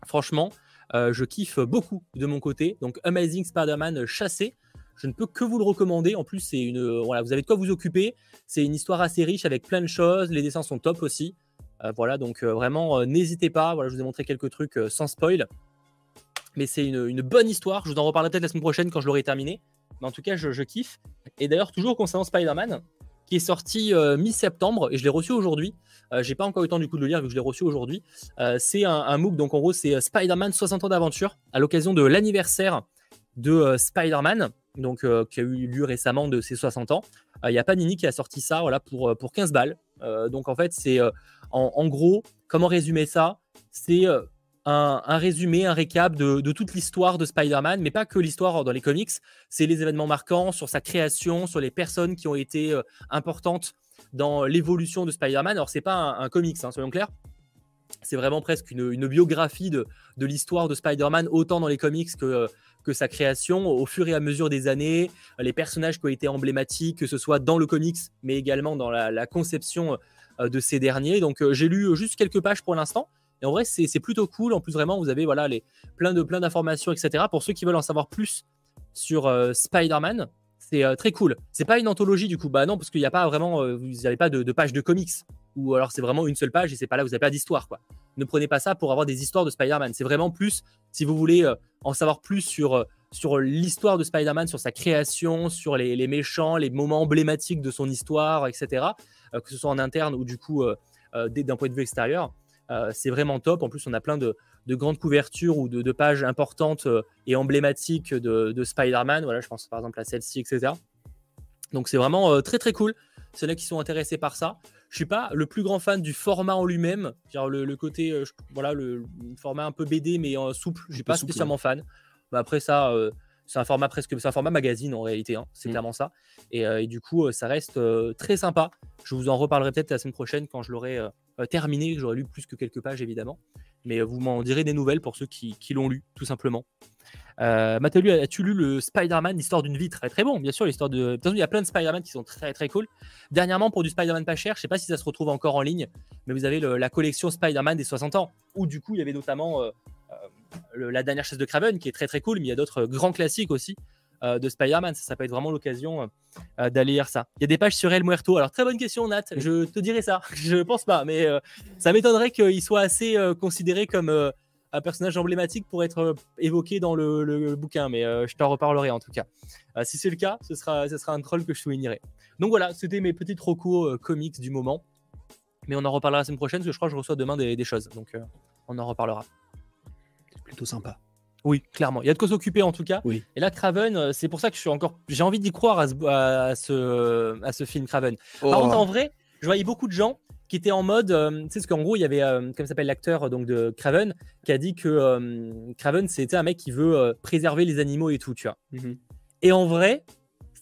Franchement, euh, je kiffe beaucoup de mon côté. Donc Amazing Spider-Man chassé. Je ne peux que vous le recommander. En plus, c'est une voilà, vous avez de quoi vous occuper. C'est une histoire assez riche avec plein de choses. Les dessins sont top aussi. Euh, voilà, donc vraiment n'hésitez pas. Voilà, je vous ai montré quelques trucs sans spoil. Mais c'est une, bonne histoire. Je vous en reparlerai peut-être la semaine prochaine quand je l'aurai terminé. Mais en tout cas, je, je kiffe. Et d'ailleurs, toujours concernant Spider-Man, qui est sorti euh, mi-septembre et je l'ai reçu aujourd'hui. Euh, j'ai pas encore eu le temps du coup de le lire vu que je l'ai reçu aujourd'hui. Euh, c'est un, MOOC, donc en gros c'est Spider-Man 60 ans d'aventure à l'occasion de l'anniversaire de Spider-Man, donc qui a eu lieu récemment de ses 60 ans. Il y a Panini qui a sorti ça voilà, pour, pour 15 balles. donc en fait c'est en, en, gros, comment résumer ça? C'est un, résumé, un récap de, toute l'histoire de Spider-Man, mais pas que l'histoire dans les comics, c'est les événements marquants sur sa création, sur les personnes qui ont été euh, importantes dans l'évolution de Spider-Man. Alors, c'est pas un, comics, hein, soyons clairs. C'est vraiment presque une, biographie de, l'histoire de Spider-Man, autant dans les comics que, que sa création, au fur et à mesure des années, les personnages qui ont été emblématiques, que ce soit dans le comics, mais également dans la, conception euh, de ces derniers. Donc, euh, j'ai lu juste quelques pages pour l'instant. Et en vrai, c'est plutôt cool. En plus, vraiment, vous avez voilà, les, plein de plein d'informations, etc. Pour ceux qui veulent en savoir plus sur euh, Spider-Man, c'est euh, très cool. C'est pas une anthologie du coup, bah non, parce qu'il n'y a pas vraiment, euh, vous n'avez pas de, page de comics. Ou alors c'est vraiment une seule page et c'est pas là, vous n'avez pas d'histoire quoi. Ne prenez pas ça pour avoir des histoires de Spider-Man. C'est vraiment plus, si vous voulez en savoir plus sur, sur l'histoire de Spider-Man, sur sa création, sur les, méchants, les moments emblématiques de son histoire, etc. que ce soit en interne ou du coup d'un point de vue extérieur. Euh, c'est vraiment top. En plus, on a plein de, grandes couvertures ou de, pages importantes euh, et emblématiques de, Spider-Man. Voilà, je pense par exemple à celle-ci, etc. Donc c'est vraiment euh, très très cool. C'est là qui sont intéressés par ça. Je suis pas le plus grand fan du format en lui-même, le, le, côté voilà le, format un peu BD mais souple. Je suis pas spécialement fan. Mais après ça, c'est un format presque, c'est un format magazine en réalité. Hein. c'est mm. clairement ça. Et, du coup, ça reste très sympa. Je vous en reparlerai peut-être la semaine prochaine quand je l'aurai terminé. J'aurais lu plus que quelques pages, évidemment. Mais euh, vous m'en direz des nouvelles pour ceux qui, l'ont lu, tout simplement. Euh, as-tu lu le Spider-Man, l'histoire d'une vie très très bon Bien sûr, l'histoire de. il y a plein de Spider-Man qui sont très très cool. Dernièrement, pour du Spider-Man pas cher, je sais pas si ça se retrouve encore en ligne, mais vous avez la collection Spider-Man des 60 ans, où du coup, il y avait notamment euh, la dernière chasse de Craven qui est très très cool, mais il y a d'autres grands classiques aussi. Euh, de Spider-Man. Ça, peut être vraiment l'occasion euh, d'aller lire ça. Il y a des pages sur El Muerto. Alors, très bonne question, Nat. Je te dirais ça. <laughs> Je pense pas, mais euh, ça m'étonnerait qu'il soit assez considéré comme un personnage emblématique pour être évoqué dans le, bouquin, mais je t'en reparlerai en tout cas. si c'est le cas, ce sera, ce sera un troll que je soulignerai. Donc voilà, c'était mes petits recos comics du moment. Mais on en reparlera la semaine prochaine, parce que je crois que je reçois demain des, des choses. Donc on en reparlera. C'est plutôt sympa. Oui, clairement. Il y a de quoi s'occuper en tout cas. Oui. Et là, Craven, euh, c'est pour ça que je suis encore. J'ai envie d'y croire à ce, à ce, à ce film Craven. Par Oh. contre, en vrai, je voyais beaucoup de gens qui étaient en mode. euh, tu sais, parce qu'en gros, il y avait, euh, comme s'appelle l'acteur donc de Craven, qui a dit que euh, Craven, c'était un mec qui veut euh, préserver les animaux et tout, tu vois. Mhm. Et en vrai,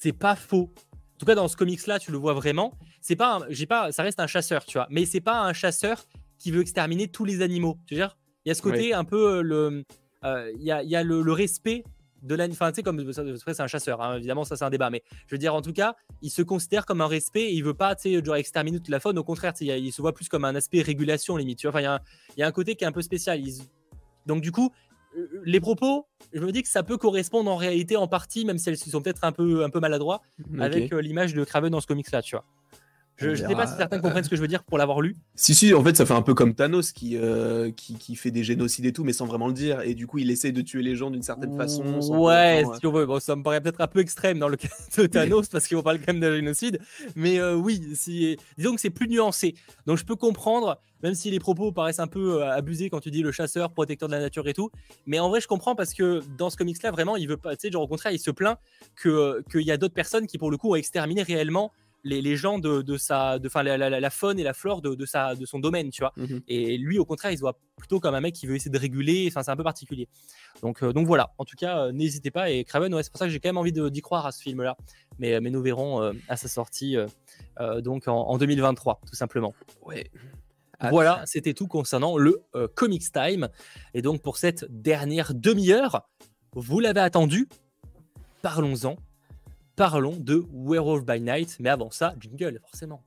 c'est pas faux. En tout cas, dans ce comics-là, tu le vois vraiment. C'est pas, un- j'ai pas, ça reste un chasseur, tu vois. Mais c'est pas un chasseur qui veut exterminer tous les animaux. Tu veux dire? Il y a ce côté un peu euh, le, euh, il y a, il y a le, le respect de l'animal. Enfin, tu sais, comme c'est un chasseur. hein, évidemment, ça c'est un débat. Mais je veux dire, en tout cas, il se considère comme un respect. Et il veut pas, tu sais, genre exterminer toute la faune. Au contraire, il, il se voit plus comme un aspect régulation limite. Tu vois, enfin, il y a un- il y, a un côté qui est un peu spécial. Il Donc du coup, euh, les propos, je me dis que ça peut correspondre en réalité en partie, même si elles sont peut-être un peu, un peu maladroits, avec euh, l'image de Craven dans ce comics-là, tu vois. Je ne sais pas si certains comprennent ce que je veux dire pour l'avoir lu. Si, si, en fait, ça fait un peu comme Thanos qui, euh, qui, qui fait des génocides et tout, mais sans vraiment le dire. Et du coup, il essaie de tuer les gens d'une certaine façon. Ouais, autant, euh, si on veut. Bon, ça me paraît peut-être un peu extrême dans le cas de Thanos parce qu'il faut parler quand même de génocide. Mais euh, oui, si, disons que c'est plus nuancé. Donc je peux comprendre, même si les propos paraissent un peu abusés quand tu dis le chasseur, protecteur de la nature et tout. Mais en vrai, je comprends parce que dans ce comics-là, vraiment, il veut pas. Tu sais, genre au contraire, il se plaint que qu'il y a d'autres personnes qui, pour le coup, ont exterminé réellement les, les gens de, de sa, de, enfin, la, la- la faune et la flore de, de sa, de son domaine, tu vois. mhm. Et lui, au contraire, il se voit plutôt comme un mec qui veut essayer de réguler. Enfin, c'est un peu particulier. Donc, euh, donc voilà. En tout cas, euh, n'hésitez pas. Et Craven, ouais, c'est pour ça que j'ai quand même envie d'y croire à ce film-là. Mais, mais nous verrons euh, à sa sortie, euh, euh, donc en, en 2023, tout simplement. Ouais. Hâte. Voilà, c'était tout concernant le euh, Comics Time. Et donc pour cette dernière demi-heure, vous l'avez attendu. Parlons-en. Parlons de Werewolf by Night. Mais avant ça, jingle, forcément.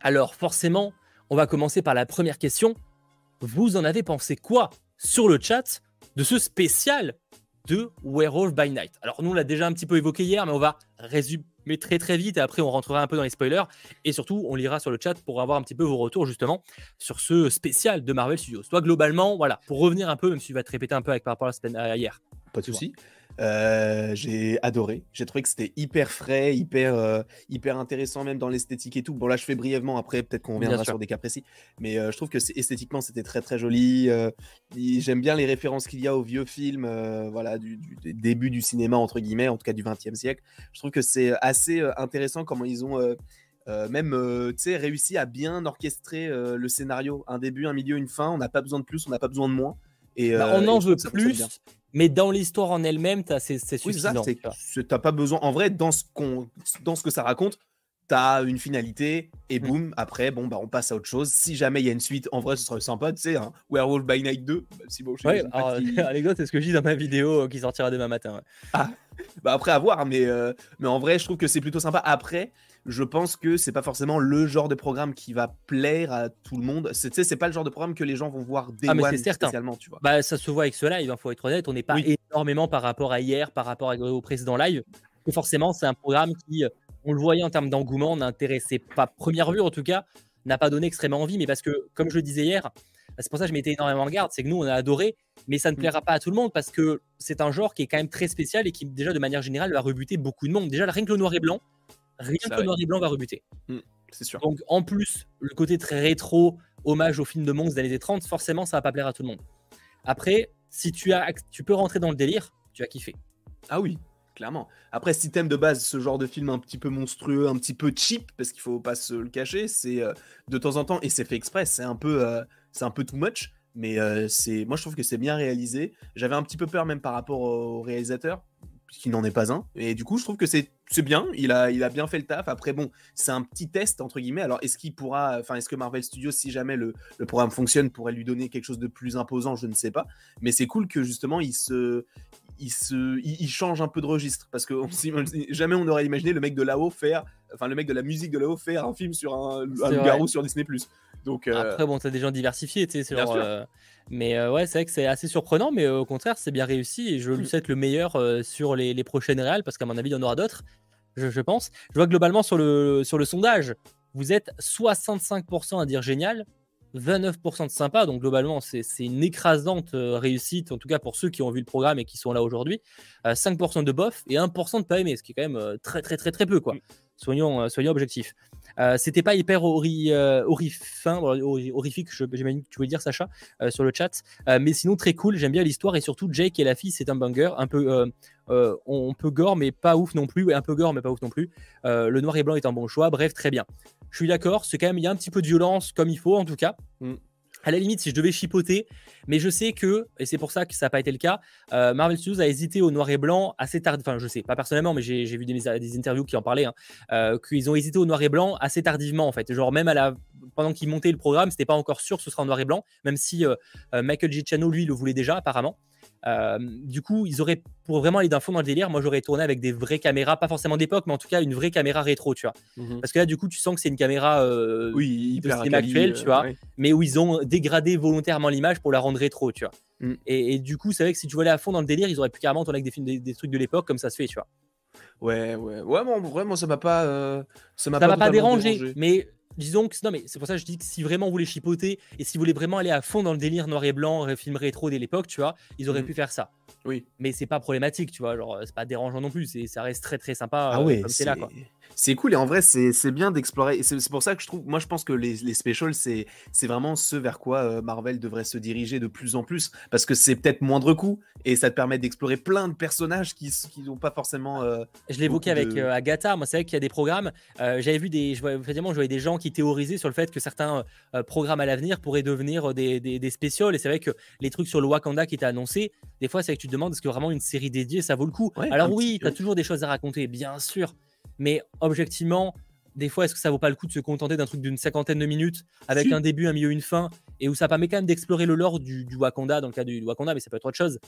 Alors forcément, on va commencer par la première question. Vous en avez pensé quoi sur le chat de ce spécial de Werewolf by Night Alors nous, on l'a déjà un petit peu évoqué hier, mais on va résumer très très vite et après on rentrera un peu dans les spoilers et surtout on lira sur le chat pour avoir un petit peu vos retours justement sur ce spécial de Marvel Studios. Toi globalement, voilà, pour revenir un peu, même si tu vas te répéter un peu avec par rapport à, la semaine- hier. Pas de souci. Euh, j'ai adoré. J'ai trouvé que c'était hyper frais, hyper, euh, hyper intéressant, même dans l'esthétique et tout. Bon, là, je fais brièvement. Après, peut-être qu'on reviendra sur des cas précis. Mais euh, je trouve que esthétiquement, c'était très, très joli. J'aime bien les références qu'il y a aux vieux films, voilà, du, débuts du cinéma, entre guillemets, en tout cas du XXe siècle. Je trouve que c'est assez intéressant comment ils ont. euh, même euh, réussi à bien orchestrer euh, le scénario, un début, un milieu, une fin. On n'a pas besoin de plus, on n'a pas besoin de moins. Et, Bah, on en veut plus. Mais dans l'histoire en elle-même, c'est Oui, suffisant. c'est tu t'as pas besoin. En vrai, dans ce, qu'on, dans ce que ça raconte, t'as une finalité et Mm. boum, après, bon, bah, on passe à autre chose. Si jamais il y a une suite, en vrai, ce serait sympa, tu sais, un Werewolf by Night 2. Bah, si bon, je Ouais, alors, <laughs> anecdote, c'est ce que je dis dans ma vidéo euh, qui sortira demain matin. ouais. bah, après, à voir, mais, euh, mais en vrai, je trouve que c'est plutôt sympa. Après, je pense que c'est pas forcément le genre de programme qui va plaire à tout le monde. Tu sais, c'est pas le genre de programme que les gens vont voir dès Ah, mais certain. spécialement, tu vois. Bah, ça se voit avec ce live, il faut être honnête. On n'est pas Oui. énormément par rapport à hier, par rapport au précédent live. Et forcément, c'est un programme qui, euh, on le voyait en termes d'engouement, n'intéressait pas, première vue en tout cas, n'a pas donné extrêmement envie. Mais parce que, comme je le disais hier, bah, c'est pour ça que je m'étais énormément en garde. C'est que nous, on a adoré, mais ça ne Mm. plaira pas à tout le monde parce que c'est un genre qui est quand même très spécial et qui, déjà, de manière générale, va rebuter beaucoup de monde. Déjà, rien que le noir et blanc, rien Ça, que noir et blanc va rebuter. C'est sûr. Donc, en plus, le côté très rétro, hommage au film de monstres des années 30, forcément, ça va pas plaire à tout le monde. Après, si tu, as, tu peux rentrer dans le délire, tu vas kiffer. Ah oui, clairement. Après, si t'aimes de base ce genre de film un petit peu monstrueux, un petit peu cheap, parce qu'il faut pas se le cacher, c'est euh, de temps en temps, et c'est fait exprès, c'est un peu, euh, c'est un peu too much, mais euh, c'est, moi je trouve que c'est bien réalisé. J'avais un petit peu peur même par rapport au réalisateur, puisqu'il n'en est pas un, et du coup je trouve que c'est, bien. Il a, il a bien fait le taf. Après bon, c'est un petit test entre guillemets. Alors est-ce qu'il pourra, enfin est-ce que Marvel Studios, si jamais le, le programme fonctionne, pourrait lui donner quelque chose de plus imposant, je ne sais pas. Mais c'est cool que justement il se il, se, il, change un peu de registre parce que <laughs> jamais on aurait imaginé le mec de là-haut faire, enfin le mec de la musique de là-haut faire un film sur un, un loup-garou sur Disney+. Donc euh, Après, bon, t'as des gens diversifiés, tu sais. genre, euh, mais euh, ouais, c'est vrai que c'est assez surprenant, mais au contraire, c'est bien réussi et je lui Mm. souhaite le meilleur sur les, les prochaines réales parce qu'à mon avis, il y en aura d'autres, je, je pense. Je vois globalement sur le, sur le sondage, vous êtes 65% à dire génial, 29% de sympa, donc globalement, c'est une écrasante réussite, en tout cas pour ceux qui ont vu le programme et qui sont là aujourd'hui. Euh, 5% de bof et 1% de pas aimé, ce qui est quand même très, très, très, très peu, quoi. Mm. Soyons, objectifs. C'était pas hyper ori, horrifique, j'imagine que tu voulais dire, Sacha, sur le chat. mais sinon, très cool. J'aime bien l'histoire et surtout, Jake et la fille, c'est un banger. Un peu, gore, mais pas ouf non plus. Un peu gore, mais pas ouf non plus. le noir et blanc est un bon choix. Bref, très bien. Je suis d'accord. C'est quand il y a un petit peu de violence, comme il faut, en tout cas. Mm à la limite, si je devais chipoter, mais je sais que, et c'est pour ça que ça n'a pas été le cas, euh, Marvel Studios a hésité au noir et blanc assez tard. Enfin, je sais, pas personnellement, mais j'ai vu des, interviews qui en parlaient, hein, euh, qu'ils ont hésité au noir et blanc assez tardivement, en fait. Genre, même à la, pendant qu'ils montaient le programme, c'était pas encore sûr que ce sera en noir et blanc, même si euh, Michael Giacchino, lui, le voulait déjà, apparemment. Euh, du coup, ils auraient, pour vraiment aller d'un fond dans le délire, moi j'aurais tourné avec des vraies caméras, pas forcément d'époque, mais en tout cas une vraie caméra rétro, tu vois. Mhm. Parce que là, du coup, tu sens que c'est une caméra euh, oui, hyper actuelle, tu vois, mais où ils ont dégradé volontairement l'image pour la rendre rétro, tu vois. Mm. Et, du coup, c'est vrai que si tu voulais à fond dans le délire, ils auraient pu carrément tourner avec des films, des, trucs de l'époque, comme ça se fait, tu vois. Ouais, ouais, ouais, bon, vraiment, ça m'a pas, euh, ça m'a pas, pas dérangé, mais disons que non mais c'est pour ça que je dis que si vraiment vous voulez chipoter et si vous voulez vraiment aller à fond dans le délire noir et blanc film rétro de l'époque tu vois ils auraient mm. pu faire ça. Oui. Mais c'est pas problématique tu vois genre c'est pas dérangeant non plus c'est ça reste très très sympa ah euh, c'est là quoi c'est cool et en vrai c'est bien d'explorer et c'est pour ça que je trouve moi je pense que les, les specials c'est vraiment ce vers quoi euh, Marvel devrait se diriger de plus en plus parce que c'est peut-être moindre coût et ça te permet d'explorer plein de personnages qui n'ont pas forcément euh, je l'évoquais avec Agatha moi c'est vrai qu'il y a des programmes j'avais vu des je voyais, je voyais des gens qui théoriser sur le fait que certains euh, programmes à l'avenir pourraient devenir euh, des, des, spéciaux. Et c'est vrai que les trucs sur le Wakanda qui étaient annoncés, des fois, c'est que tu te demandes est-ce que vraiment une série dédiée, ça vaut le coup? Alors oui, tu as toujours des choses à raconter, bien sûr. Mais objectivement, des fois, est-ce que ça vaut pas le coup de se contenter d'un truc d'une cinquantaine de minutes avec un début, un milieu, une fin et où ça permet quand même d'explorer le lore du, Wakanda dans le cas du, Wakanda, mais ça peut être autre chose.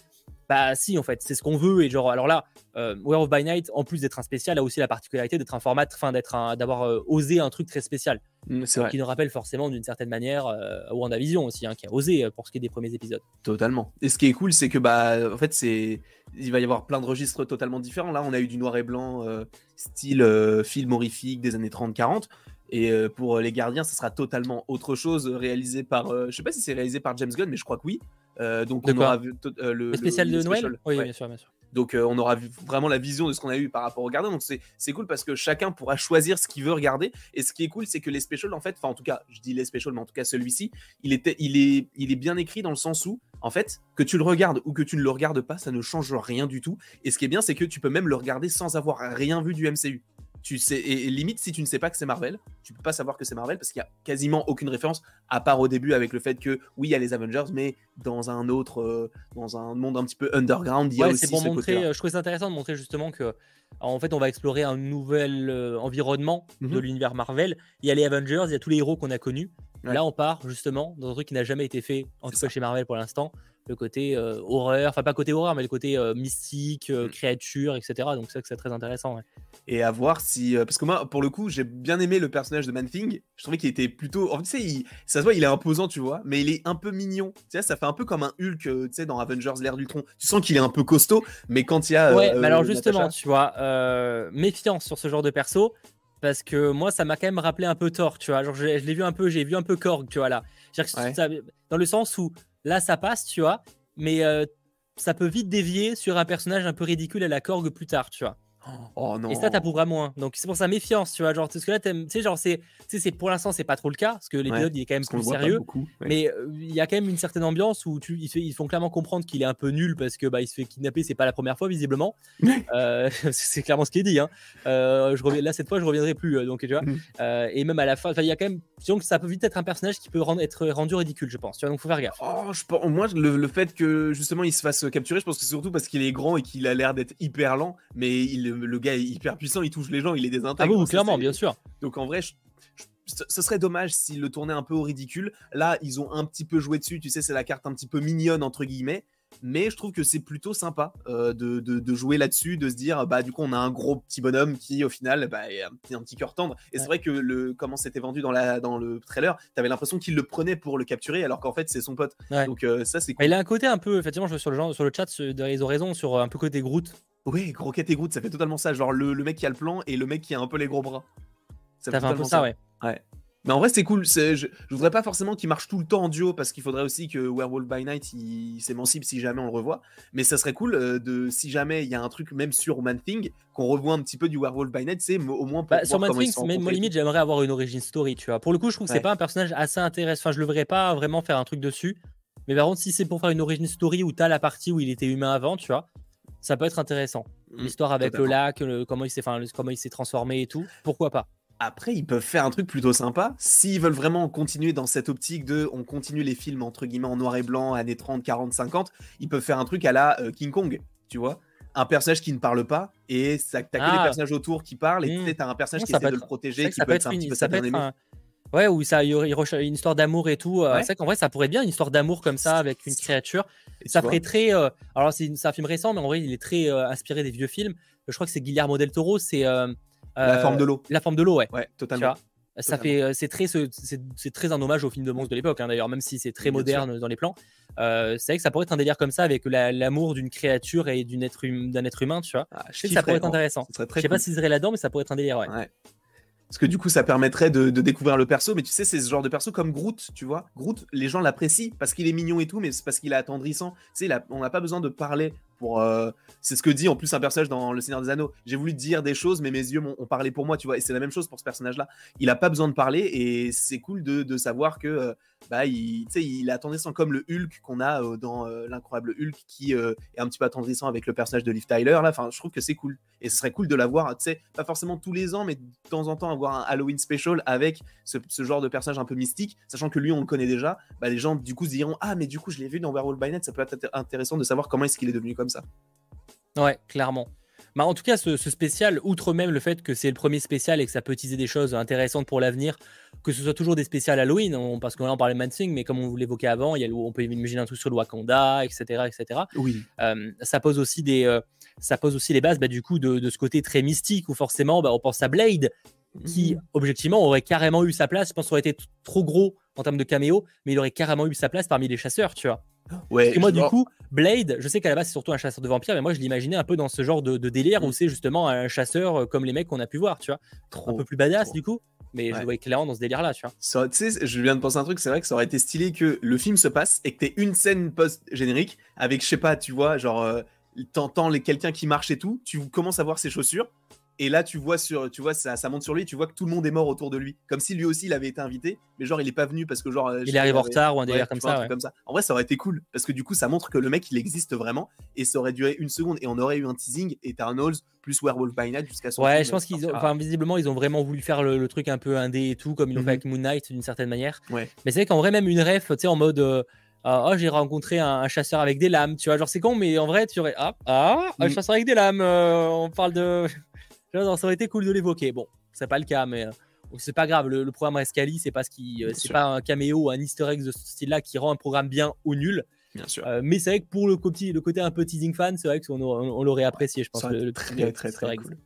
Bah si, en fait, c'est ce qu'on veut et genre alors là, euh, of by Night, en plus d'être un spécial, a aussi la particularité d'être un format, enfin d'être d'avoir euh, osé un truc très spécial, mmh, vrai. qui nous rappelle forcément d'une certaine manière euh, WandaVision aussi, hein, qui a osé euh, pour ce qui est des premiers épisodes. Totalement. Et ce qui est cool, c'est que bah en fait c'est il va y avoir plein de registres totalement différents. Là, on a eu du noir et blanc, style film horrifique des années 30-40. Et euh, pour les gardiens, ça sera totalement autre chose, réalisé par. Euh, je sais pas si c'est réalisé par James Gunn, mais je crois que oui. Euh, donc on aura vu le, le, spécial de Noël. Oui, bien sûr, bien sûr. Donc on aura vu vraiment la vision de ce qu'on a eu par rapport aux gardiens. Donc c'est cool parce que chacun pourra choisir ce qu'il veut regarder. Et ce qui est cool, c'est que les specials, en fait, enfin en tout cas, je dis les specials, mais en tout cas celui-ci, il, était, il, est, il est bien écrit dans le sens où, en fait, que tu le regardes ou que tu ne le regardes pas, ça ne change rien du tout. Et ce qui est bien, c'est que tu peux même le regarder sans avoir rien vu du MCU tu sais, et, limite, si tu ne sais pas que c'est Marvel, tu peux pas savoir que c'est Marvel parce qu'il y a quasiment aucune référence, à part au début avec le fait que oui, il y a les Avengers, mais dans un autre, euh, dans un monde un petit peu underground, il y a aussi pour montrer. Euh, je trouvais ça intéressant de montrer justement que, en fait, on va explorer un nouvel euh, environnement de mhm. l'univers Marvel. Il y a les Avengers, il y a tous les héros qu'on a connus. Là, on part justement dans un truc qui n'a jamais été fait, en tout cas chez Marvel pour l'instant le côté horreur, enfin pas côté horreur, mais le côté mystique, mmh. créature, etc. Donc c'est que c'est très intéressant. Et à voir si, parce que moi, pour le coup, j'ai bien aimé le personnage de Man Thing. Je trouvais qu'il était plutôt, en fait, tu sais, ça se voit, il est imposant, tu vois, mais il est un peu mignon. Tu sais, ça fait un peu comme un Hulk, tu sais, dans Avengers l'ère d'Ultron. Tu sens qu'il est un peu costaud, mais quand il y a. Ouais, mais alors justement, tu vois, méfiance sur ce genre de perso. Parce que moi, ça m'a quand même rappelé un peu Thor, tu vois. Genre, je, l'ai vu un peu, j'ai vu un peu Korg, tu vois, là. dans le sens où Là, ça passe, tu vois, mais euh, ça peut vite dévier sur un personnage un peu ridicule à la Korg plus tard, tu vois. Oh non. Et ça, t'approuvera moins. Donc c'est pour ça méfiance, tu vois. Genre, parce que là, tu sais, genre, c'est, c'est pour l'instant, c'est pas trop le cas, parce que l'épisode, il est quand même plus sérieux. Mais euh, il y a quand même une certaine ambiance où tu, ils, font clairement comprendre qu'il est un peu nul parce que bah, il se fait kidnapper, c'est pas la première fois, visiblement. <laughs> euh, <laughs> c'est clairement ce qui est dit. Hein. Euh, je reviens, là, cette fois, je reviendrai plus. Donc, tu vois. Mm. et même à la fin, il y a quand même. Donc, ça peut vite être un personnage qui peut être rendu ridicule, je pense. Tu vois, donc faut faire gaffe. Oh, je pense, moi, le, le, fait que justement il se fasse capturer, je pense que c'est surtout parce qu'il est grand et qu'il a l'air d'être hyper lent, mais il, le gars est hyper puissant, il touche les gens, il est désintègre. Ah oui, clairement, bien sûr. Donc en vrai, ce serait dommage s'il le tournait un peu au ridicule. Là, ils ont un petit peu joué dessus, tu sais, c'est la carte un petit peu mignonne, entre guillemets. Mais je trouve que c'est plutôt sympa euh, de, de, jouer là-dessus, de se dire, bah du coup, on a un gros petit bonhomme qui, au final, bah, est un petit, un petit cœur tendre. Et c'est vrai que le, comment c'était vendu dans, la, dans le trailer, t'avais l'impression qu'il le prenait pour le capturer, alors qu'en fait, c'est son pote. Donc euh, ça, c'est cool. Il a un côté un peu, effectivement, je sur le, sur le chat, ils ont raison, sur un peu côté Groot. Oui, Croquette et Groot, ça fait totalement ça. Genre le, le, mec qui a le plan et le mec qui a un peu les gros bras. Ça, fait, un peu ça, ouais. Ouais. Mais en vrai, c'est cool. Je, je voudrais pas forcément qu'il marche tout le temps en duo parce qu'il faudrait aussi que Werewolf by Night il, s'émancipe si jamais on le revoit. Mais ça serait cool euh, de si jamais il y a un truc même sur Man Thing qu'on revoit un petit peu du Werewolf by Night, c'est au moins pour bah, sur Man Thing. Mais moi limite j'aimerais avoir une origin story, tu vois. Pour le coup, je trouve que c'est pas un personnage assez intéressant. Enfin, je le verrais pas vraiment faire un truc dessus. Mais par contre, si c'est pour faire une origin story où t'as la partie où il était humain avant, tu vois, ça peut être intéressant. Mmh, L'histoire avec le lac, comment il s'est, comment il s'est transformé et tout, pourquoi pas? Après, ils peuvent faire un truc plutôt sympa. S'ils veulent vraiment continuer dans cette optique de on continue les films entre guillemets en noir et blanc, années 30, 40, 50, ils peuvent faire un truc à la euh, King Kong, tu vois? Un personnage qui ne parle pas et ça t'as que les ah. personnages autour qui parlent et mmh. tu as un personnage qui essaie de le protéger qui peut être, un petit peu ça peut être Ouais, où ça, il y aurait une histoire d'amour et tout. Euh, c'est vrai qu'en vrai, ça pourrait être bien une histoire d'amour comme ça avec une créature. ça ferait très. Euh, alors, c'est un film récent, mais en vrai, il est très inspiré des vieux films. Je crois que c'est Guillermo del Toro. C'est la forme de l'eau. La forme de l'eau, ouais. Ouais, totalement. Ça fait, euh, c'est très, c'est très un hommage au film de monstre de l'époque, hein, d'ailleurs, même si c'est très moderne dans les plans. Euh, c'est vrai que ça pourrait être un délire comme ça avec l'amour d'une créature et d'un être, hum, être, humain, tu vois. Ah, je sais que ça pourrait être intéressant. je sais pas s'ils seraient là-dedans, mais ça pourrait être un délire, ouais. ouais. Parce que du coup, ça permettrait de, découvrir le perso. Mais tu sais, c'est ce genre de perso comme Groot, tu vois. Groot, les gens l'apprécient parce qu'il est mignon et tout, mais c'est parce qu'il est attendrissant. Tu sais, on n'a pas besoin de parler euh, c'est ce que dit en plus un personnage dans Le Seigneur des Anneaux. J'ai voulu dire des choses, mais mes yeux ont parlé pour moi, tu vois. Et c'est la même chose pour ce personnage-là. Il a pas besoin de parler et c'est cool de, savoir que euh, bah, il, il a tendance comme le Hulk qu'on a euh, dans l'incroyable Hulk qui est un petit peu attendrissant avec le personnage de Liv Tyler. Là, enfin, je trouve que c'est cool. Et ce serait cool de l'avoir, pas forcément tous les ans, mais de temps en temps avoir un Halloween special avec ce, genre de personnage un peu mystique, sachant que lui, on le connaît déjà. Bah, les gens, du coup, se diront Ah, mais du coup, je l'ai vu dans Werewolf by Night, ça peut être intéressant de savoir comment est-ce qu'il est devenu comme ça. Ouais, clairement. Bah, en tout cas, ce, spécial, outre même le fait que c'est le premier spécial et que ça peut utiliser des choses intéressantes pour l'avenir, que ce soit toujours des spéciales Halloween, parce qu'on en parlait de Mansing, mais comme on vous l'évoquait avant, il y a, on peut imaginer un truc sur le Wakanda, etc. etc. Oui. Euh, ça, pose aussi des, euh, ça pose aussi les bases bah, du coup de, ce côté très mystique où forcément bah, on pense à Blade, qui mhm. objectivement aurait carrément eu sa place. Je pense qu'il aurait été trop gros en termes de caméo, mais il aurait carrément eu sa place parmi les chasseurs, tu vois. Ouais, et moi, du coup, Blade, je sais qu'à la base, c'est surtout un chasseur de vampires, mais moi, je l'imaginais un peu dans ce genre de, délire où mm. c'est justement un chasseur euh, comme les mecs qu'on a pu voir, tu vois. un peu plus badass, du coup. Mais je le voyais clairement dans ce délire-là, tu vois. Tu sais, je viens de penser un truc, c'est vrai que ça aurait été stylé que le film se passe et que t'aies une scène post-générique avec, je sais pas, tu vois, genre, euh, t'entends quelqu'un qui marche et tout, tu commences à voir ses chaussures, et là, tu vois, sur, tu vois ça, ça, monte sur lui, tu vois que tout le monde est mort autour de lui. Comme si lui aussi, il avait été invité, mais genre, il est pas venu parce que genre. Euh, il arrive en retard ou un délire comme, ça, comme ça. En vrai, ça aurait été cool parce que du coup, ça montre que le mec, il existe vraiment et ça aurait duré une seconde et on aurait eu un teasing Eternals plus Werewolf by Night jusqu'à son. Ouais, je pense qu'ils ont, enfin, visiblement, ils ont vraiment voulu faire le, truc un peu indé et tout, comme ils l'ont fait mhm. avec Moon Knight d'une certaine manière. Ouais. Mais c'est vrai qu'en vrai, même une ref, tu sais, en mode. Euh, ah, oh, j'ai rencontré un, chasseur avec des lames, tu vois, genre c'est con, mais en vrai, tu aurais. Ah, ah un mm. chasseur avec des lames, euh, on parle de ça aurait été cool de l'évoquer. Bon, c'est pas le cas, mais euh, c'est pas grave. Le, programme Rescali, c'est pas ce qui, euh, c'est pas un caméo, un Easter egg de ce style-là qui rend un programme bien ou nul. Bien sûr. Euh, mais c'est vrai que pour le côté, le côté un peu teasing fan, c'est vrai qu'on on, l'aurait apprécié, je pense. le, très, très, très, cool.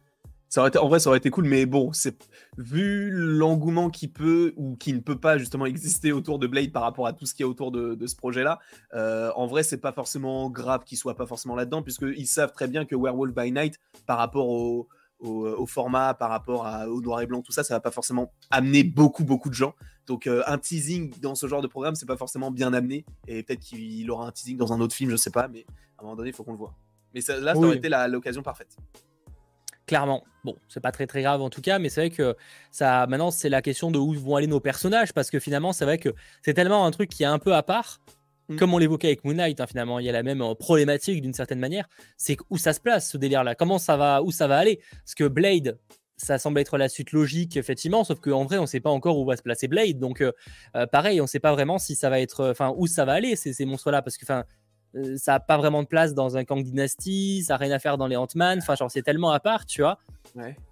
Ça aurait été, en vrai, ça aurait été cool, mais bon, c'est vu l'engouement qui peut ou qui ne peut pas justement exister autour de Blade par rapport à tout ce qui est autour de, ce projet-là. en vrai, c'est pas forcément grave qu'il soit pas forcément là-dedans, puisqu'ils savent très bien que Werewolf by Night, par rapport au, euh, au, format, par rapport au noir et blanc, tout ça, ça va pas forcément amener beaucoup, beaucoup de gens. Donc euh, un teasing dans ce genre de programme, c'est pas forcément bien amené. Et peut-être qu'il aura un teasing dans un autre film, je sais pas, mais à un moment donné, il faut qu'on le voit. Mais ça, là, ça aurait été l'occasion parfaite. Clairement. Bon, c'est pas très très grave en tout cas, mais c'est vrai que ça, maintenant, c'est la question de où vont aller nos personnages, parce que finalement, c'est vrai que c'est tellement un truc qui est un peu à part Mm. Comme on l'évoquait avec Moon Knight, hein, finalement, il y a la même euh, problématique d'une certaine manière. C'est où ça se place ce délire-là? Comment ça va Où ça va aller? Parce que Blade, ça semble être la suite logique, effectivement, sauf qu'en vrai, on ne sait pas encore où va se placer Blade. Donc, euh, euh, pareil, on ne sait pas vraiment si ça va être, enfin, où ça va aller ces, ces monstres-là, parce que, enfin, ça n'a pas vraiment de place dans un Kang Dynasty, ça n'a rien à faire dans les Ant-Man. Enfin, genre, c'est tellement à part, tu vois,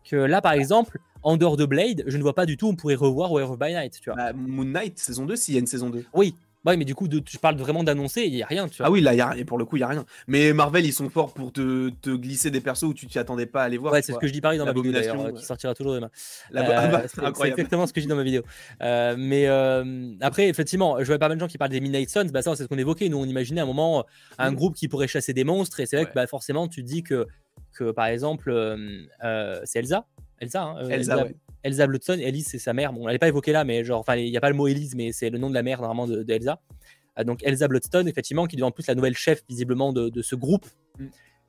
que là, par exemple, en dehors de Blade, je ne vois pas du tout où on pourrait revoir Werewolf by Night, tu vois. Bah, Moon Knight, saison 2, s'il y a une saison 2. Oui, Ouais, mais du coup, de, tu parles vraiment d'annoncer, il n'y a rien. Tu vois. Ah oui, là, y a, et pour le coup, il n'y a rien. Mais Marvel, ils sont forts pour te, te glisser des persos où tu t'y attendais pas à les voir. Ouais, c'est ce que je dis pareil dans ma vidéo d'ailleurs, qui sortira toujours demain. Euh, c'est exactement ce que je dis dans ma vidéo. Euh, mais euh, après, effectivement, je vois pas mal de gens qui parlent des Midnight Suns. Bah, ça, c'est ce qu'on évoquait. Nous, on imaginait à un moment un mm. groupe qui pourrait chasser des monstres. Et c'est vrai que bah, forcément, tu dis que, que par exemple, c'est Elsa. Elsa, hein, Elsa, Elsa Bloodstone, Elise c'est sa mère. Bon, elle n'est pas évoquée là, mais genre, enfin, il n'y a pas le mot Elise, mais c'est le nom de la mère normalement de, Elsa. donc Elsa Bloodstone, effectivement, qui devient en plus la nouvelle chef visiblement de, ce groupe. Mm.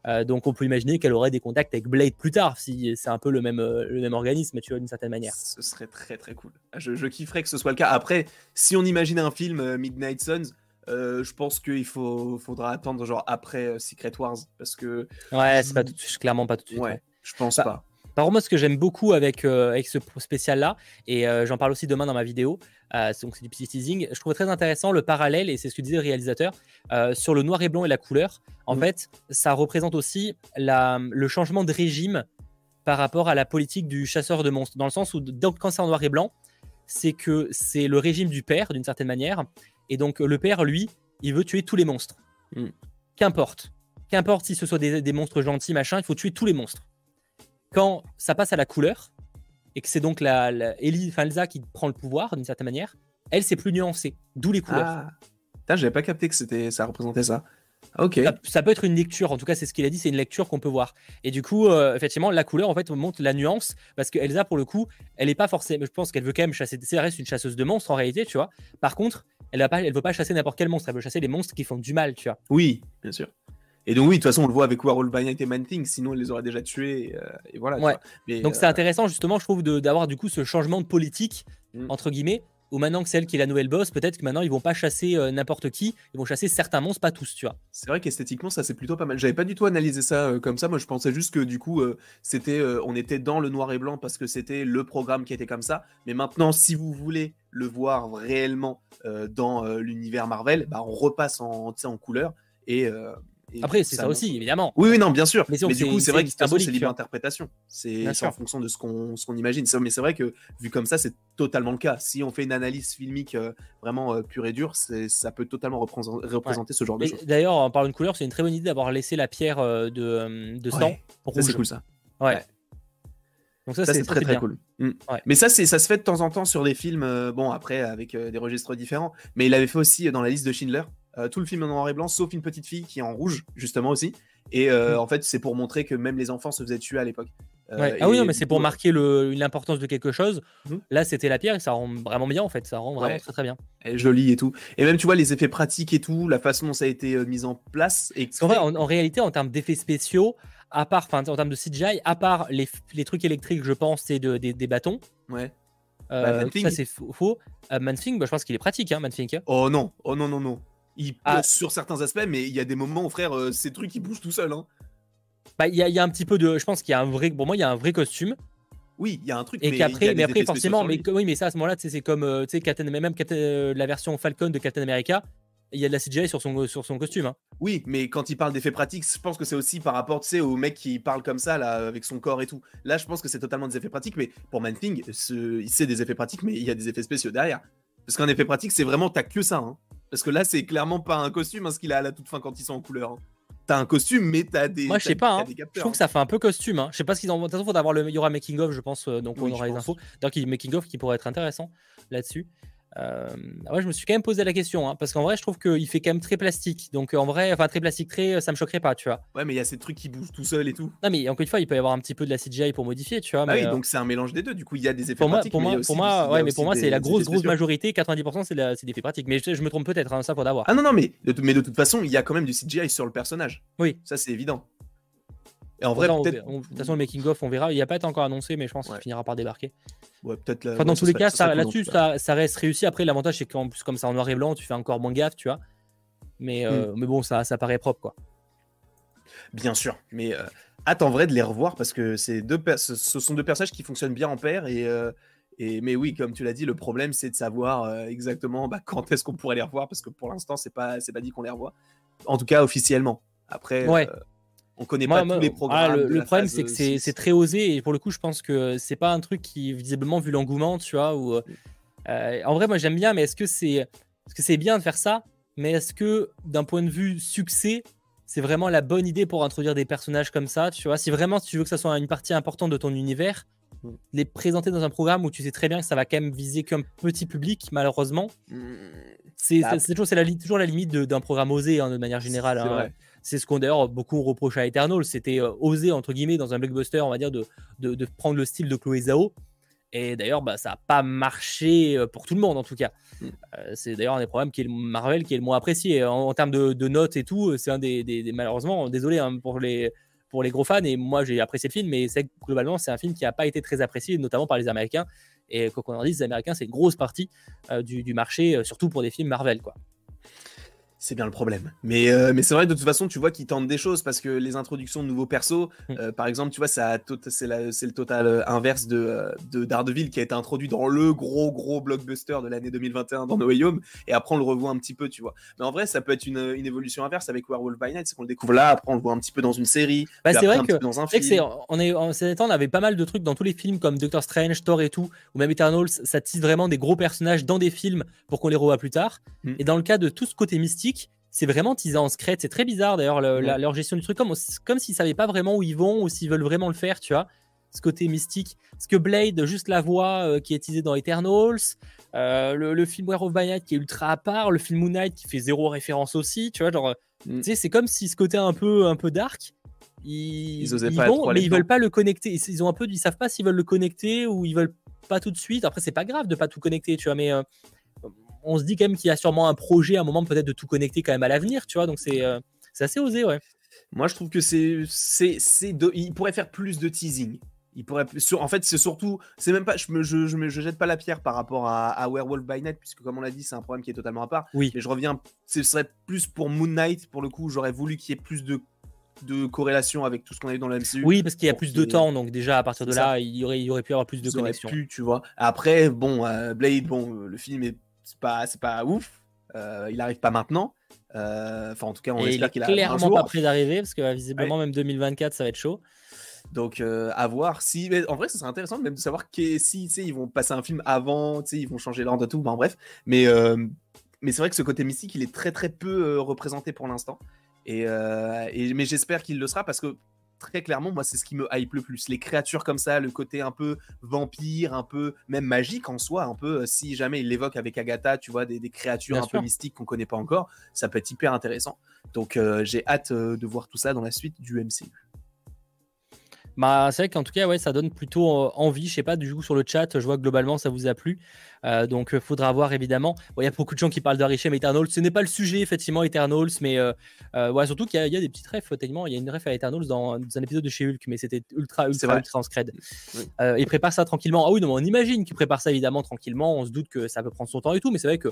Euh, donc on peut imaginer qu'elle aurait des contacts avec Blade plus tard, si c'est un peu le même, euh, le même organisme, tu vois, d'une certaine manière. Ce serait très très cool. Je, kifferais que ce soit le cas. Après, si on imagine un film euh, Midnight Suns, je pense qu'il faut, faudra attendre genre après Secret Wars, parce que... Ouais, c'est pas clairement pas tout de suite. Ouais, je pense bah, pas. Par contre, moi, ce que j'aime beaucoup avec, avec ce spécial-là, et j'en parle aussi demain dans ma vidéo, donc c'est du petit teasing, je trouve très intéressant le parallèle, et c'est ce que disait le réalisateur, sur le noir et blanc et la couleur. En mmh. fait, ça représente aussi la, le changement de régime par rapport à la politique du chasseur de monstres. Dans le sens où, donc, quand c'est en noir et blanc, c'est que c'est le régime du père, d'une certaine manière. Et donc, le père, lui, il veut tuer tous les monstres. Mmh. Qu'importe. Qu'importe si ce soit des, monstres gentils, machin, il faut tuer tous les monstres. Quand ça passe à la couleur, et que c'est donc la, Elsa qui prend le pouvoir, d'une certaine manière, elle, c'est plus nuancé. D'où les couleurs. Ah. j'avais pas capté que c'était ça représentait ça. Ok. Ça, peut être une lecture, en tout cas c'est ce qu'il a dit, c'est une lecture qu'on peut voir. Et du coup, euh, effectivement, la couleur en fait montre la nuance parce que Elsa pour le coup, elle est pas forcément, je pense qu'elle veut quand même chasser, c'est reste une chasseuse de monstres en réalité, tu vois. Par contre, elle ne pas, elle veut pas chasser n'importe quel monstre, elle veut chasser les monstres qui font du mal, tu vois. Oui, bien sûr. Et donc oui, de toute façon, on le voit avec Warhol by Night et Man Thing, sinon elle les aurait déjà tués. Et, euh, voilà. Ouais. donc c'est euh, intéressant justement, je trouve, d'avoir du coup ce changement de politique mm. entre guillemets ou maintenant que celle qui est la nouvelle boss, peut-être que maintenant ils vont pas chasser euh, n'importe qui, ils vont chasser certains monstres, pas tous, tu vois. C'est vrai qu'esthétiquement ça c'est plutôt pas mal. J'avais pas du tout analysé ça euh, comme ça. Moi je pensais juste que du coup euh, c'était, on était dans le noir et blanc parce que c'était le programme qui était comme ça. Mais maintenant si vous voulez le voir réellement dans l'univers Marvel, bah, on repasse en, en couleur et après, c'est ça, aussi, évidemment. Oui, oui, non, bien sûr. Mais, du coup, c'est vrai que c'est libre interprétation. C'est en fonction de ce qu'on imagine. Mais c'est vrai que vu comme ça, c'est totalement le cas. Si on fait une analyse filmique euh, vraiment euh, pure et dure, ça peut totalement représenter ce genre de choses. D'ailleurs, en parlant de couleur, c'est une très bonne idée d'avoir laissé la pierre euh, de, de sang ouais. C'est cool ça. Ouais. Donc ça, c'est très très, cool. Mm. Mais ça, c'est ça se fait de temps en temps sur des films. bon, après avec des registres différents. Mais il avait fait aussi dans la liste de Schindler. Euh, tout le film en noir et blanc, sauf une petite fille qui est en rouge, justement aussi. Et euh, mm. en fait, c'est pour montrer que même les enfants se faisaient tuer à l'époque. Euh, ah oui, non, mais c'est pour marquer l'importance de quelque chose. Mm. Là, c'était la pierre et ça rend vraiment bien en fait. Ça rend vraiment très très bien. Et joli et tout. Et même, tu vois, les effets pratiques et tout, la façon dont ça a été mis en place. Et... En, vrai, en, réalité, en termes d'effets spéciaux, à part, en termes de CGI, à part les, les trucs électriques, je pense, c'est de, des, bâtons. Ouais. Bah, ça, c'est faux. Manfing, bah, je pense qu'il est pratique, hein, Manfing. Oh non, oh non, non, non. Il ah. sur certains aspects, mais il y a des moments, frère, euh, ces trucs ils bougent tout seuls. Hein. Bah, il y, y, a un petit peu de. Je pense qu'il y a un vrai. Pour moi, il y a un vrai costume. Oui, il y a un truc. Et qu'après, mais après, forcément, mais, oui, mais ça, à ce moment-là, c'est comme, euh, tu sais, Captain, même euh, la version Falcon de Captain America, il y a de la CGI sur son, sur son costume. Hein. Oui, mais quand il parle d'effets pratiques, je pense que c'est aussi par rapport, tu sais, au mec qui parle comme ça, là, avec son corps et tout. Là, je pense que c'est totalement des effets pratiques, mais pour Man Thing, c'est des effets pratiques, mais il y a des effets spéciaux derrière. Parce qu'un effet pratique, c'est vraiment, t'as que ça. Hein. Parce que là, c'est clairement pas un costume, hein, ce qu'il a à la toute fin quand ils sont en couleur. Hein. T'as un costume, mais t'as des. Moi, je sais pas. Hein. je trouve que ça fait un peu costume. Hein. Je sais pas ce qu'ils en. De toute façon, faudra le. Il y aura making of, je pense. Euh, donc, on aura les infos. Donc, making of qui pourrait être intéressant là-dessus. Euh, ouais, je me suis quand même posé la question, hein, parce qu'en vrai, je trouve qu'il fait quand même très plastique. Donc en vrai, enfin très plastique, très, ça me choquerait pas, tu vois. Ouais, mais il y a ces trucs qui bougent tout seul et tout. Non, mais encore une fois, il peut y avoir un petit peu de la CGI pour modifier, tu vois. Ah oui, euh, donc c'est un mélange des deux. Du coup, il y a des effets pour pratiques. Moi, pour, moi, pour moi, ouais, mais pour moi, c'est la grosse, grosse majorité. 90%, c'est des effets pratiques. Mais je, me trompe peut-être, hein, ça pour d'avoir. Ah non, non, mais de, mais de toute façon, il y a quand même du CGI sur le personnage. Oui. Ça, c'est évident. Et en vrai, de toute façon, le making-of, on verra. Il n'y a pas été encore annoncé, mais je pense qu'il finira par débarquer. Ouais, peut-être enfin, dans tous les cas, là-dessus, ça, ça, reste réussi. Après, l'avantage, c'est qu'en plus, comme ça en noir et blanc, tu fais encore moins gaffe, tu vois. Mais, euh, hmm. mais bon, ça, ça paraît propre, quoi. Bien sûr. Mais euh, hâte en vrai de les revoir parce que deux ce sont deux personnages qui fonctionnent bien en paire. Et, euh, et... Mais oui, comme tu l'as dit, le problème, c'est de savoir exactement bah, quand est-ce qu'on pourrait les revoir parce que pour l'instant, c'est pas, pas dit qu'on les revoit. En tout cas, officiellement. Après. Ouais on connaît pas tous les ah, programmes. le, problème, c'est que c'est très osé et pour le coup, je pense que c'est pas un truc qui, visiblement, vu l'engouement, tu vois. Ou, euh, en vrai, moi, j'aime bien, mais est-ce que c'est est -ce c'est bien de faire ça? Mais est-ce que, d'un point de vue succès, c'est vraiment la bonne idée pour introduire des personnages comme ça Tu vois, si vraiment tu veux que ça soit une partie importante de ton univers, mm. les présenter dans un programme où tu sais très bien que ça va quand même viser qu'un petit public, malheureusement. Mm. C'est bah, toujours, la, toujours la limite d'un programme osé hein, de manière générale. Hein. C'est ce qu'on d'ailleurs beaucoup reproche à Eternal, c'était euh, oser entre guillemets dans un blockbuster, on va dire, de, de, prendre le style de Chloé Zhao. Et d'ailleurs, bah, ça n'a pas marché pour tout le monde en tout cas. Mm. c'est d'ailleurs un des problèmes qui est le Marvel qui est le moins apprécié en, termes de, notes et tout. C'est un des, malheureusement, désolé hein, pour les pour les gros fans. Et moi, j'ai apprécié le film, mais c'est globalement, c'est un film qui n'a pas été très apprécié, notamment par les Américains. Et quoi qu'on en dise, les Américains, c'est une grosse partie du, du, marché, surtout pour des films Marvel, quoi. C'est bien le problème. Mais, euh, mais c'est vrai, de toute façon, tu vois qu'ils tentent des choses parce que les introductions de nouveaux persos, hmm. euh, par exemple, tu vois, c'est le total euh, inverse de, de, Daredevil qui a été introduit dans le gros, gros blockbuster de l'année 2021 dans No Way Home. Et après, on le revoit un petit peu, tu vois. Mais en vrai, ça peut être une, une évolution inverse avec Werewolf by Night, c'est qu'on le découvre là, après, on le voit un petit peu dans une série. Bah, c'est vrai que, dans un film. on est, en ces temps, on avait pas mal de trucs dans tous les films comme Doctor Strange, Thor et tout, ou même Eternals, ça tisse vraiment des gros personnages dans des films pour qu'on les revoie plus tard. Hmm. Et dans le cas de tout ce côté mystique, c'est vraiment teasé en secret. C'est très bizarre d'ailleurs leur gestion du truc, comme, comme s'ils savaient pas vraiment où ils vont ou s'ils veulent vraiment le faire, tu vois. Ce côté mystique. Parce que Blade, juste la voix euh, qui est teasée dans Eternals, euh, le, film War of by qui est ultra à part, le film Moon Knight qui fait zéro référence aussi, tu vois. Genre, mm. tu sais, c'est comme si ce côté un peu, un peu dark, ils, ils, pas mais ils veulent pas le connecter. Ils, ont un peu, ils savent pas s'ils veulent le connecter ou ils veulent pas tout de suite. Après, c'est pas grave de pas tout connecter, tu vois, mais euh, on se dit quand même qu'il y a sûrement un projet, un moment peut-être de tout connecter quand même à l'avenir, tu vois. Donc c'est euh, assez osé, ouais. Moi, je trouve que c'est c'est il pourrait faire plus de teasing. Il pourrait en fait c'est surtout c'est même pas je me je, je, jette pas la pierre par rapport à, Werewolf by Night puisque comme on l'a dit c'est un problème qui est totalement à part. Oui. Mais je reviens ce serait plus pour Moon Knight pour le coup j'aurais voulu qu'il y ait plus de de corrélation avec tout ce qu'on a vu dans la MCU. Oui, parce qu'il y a plus de temps, donc déjà à partir de là, il y aurait, il y aurait pu avoir plus de connexion. tu vois. Après, bon, euh, Blade, bon, le film est c'est pas, c'est pas ouf. Euh, il arrive pas maintenant. Euh, enfin, en tout cas, on espère qu'il arrive clairement pas prêt d'arriver parce que visiblement, même 2024, ça va être chaud. Donc, euh, à voir si. Mais en vrai, ça serait intéressant même de savoir que, si ils vont passer un film avant, ils vont changer l'ordre de tout. Ben, bref. Mais, mais c'est vrai que ce côté mystique, il est très très peu représenté pour l'instant. Et, et, mais j'espère qu'il le sera parce que très clairement, moi, c'est ce qui me hype le plus. Les créatures comme ça, le côté un peu vampire, un peu même magique en soi, un peu, euh, si jamais il l'évoque avec Agatha, tu vois, des, créatures un peu mystiques qu'on connaît pas encore, ça peut être hyper intéressant. Donc, euh, j'ai hâte euh, de voir tout ça dans la suite du MCU. Bah, c'est vrai qu'en tout cas, ouais, ça donne plutôt envie. Je sais pas, du coup, sur le chat, je vois que globalement, ça vous a plu. Euh, donc, il faudra voir évidemment. Il y a beaucoup de gens qui parlent d'Arichem Eternals. Ce n'est pas le sujet, effectivement, Eternals, mais euh, ouais, surtout qu'il y, a des petites refs. Techniquement, il y a une ref à Eternals dans, un épisode de chez Hulk, mais c'était ultra, ultra, ultra en scred. il prépare ça tranquillement. Ah oui, non, on imagine qu'il prépare ça évidemment tranquillement. On se doute que ça peut prendre son temps et tout, mais c'est vrai que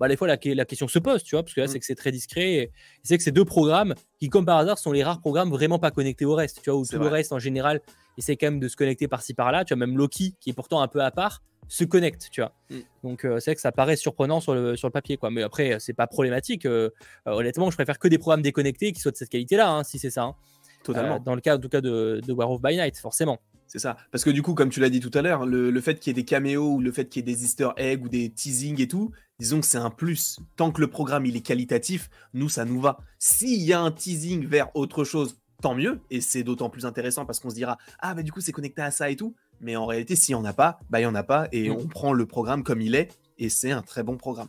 bah, des fois la, la, question se pose, tu vois, parce que là, c'est que c'est très discret. C'est que ces deux programmes qui, comme par hasard, sont les rares programmes vraiment pas connectés au reste, tu vois, où tout le reste en général essaie quand même de se connecter par-ci par-là. Tu vois, même Loki, qui est pourtant un peu à part, se connecte, tu vois. Mm. Donc euh, c'est vrai que ça paraît surprenant sur le, sur le papier, quoi. Mais après, c'est pas problématique. Euh, euh, honnêtement, je préfère que des programmes déconnectés qui soient de cette qualité-là, hein, si c'est ça. Hein. Totalement. dans le cas, en tout cas, de, de War of by Night, forcément. C'est ça. Parce que du coup, comme tu l'as dit tout à l'heure, le, fait qu'il y ait des caméos ou le fait qu'il y ait des easter eggs ou des teasings et tout, disons que c'est un plus. Tant que le programme il est qualitatif, nous, ça nous va. S'il y a un teasing vers autre chose, tant mieux. Et c'est d'autant plus intéressant parce qu'on se dira, ah bah du coup, c'est connecté à ça et tout. Mais en réalité, s'il n'y en a pas, bah il n'y en a pas. Et mm. on prend le programme comme il est. Et c'est un très bon programme.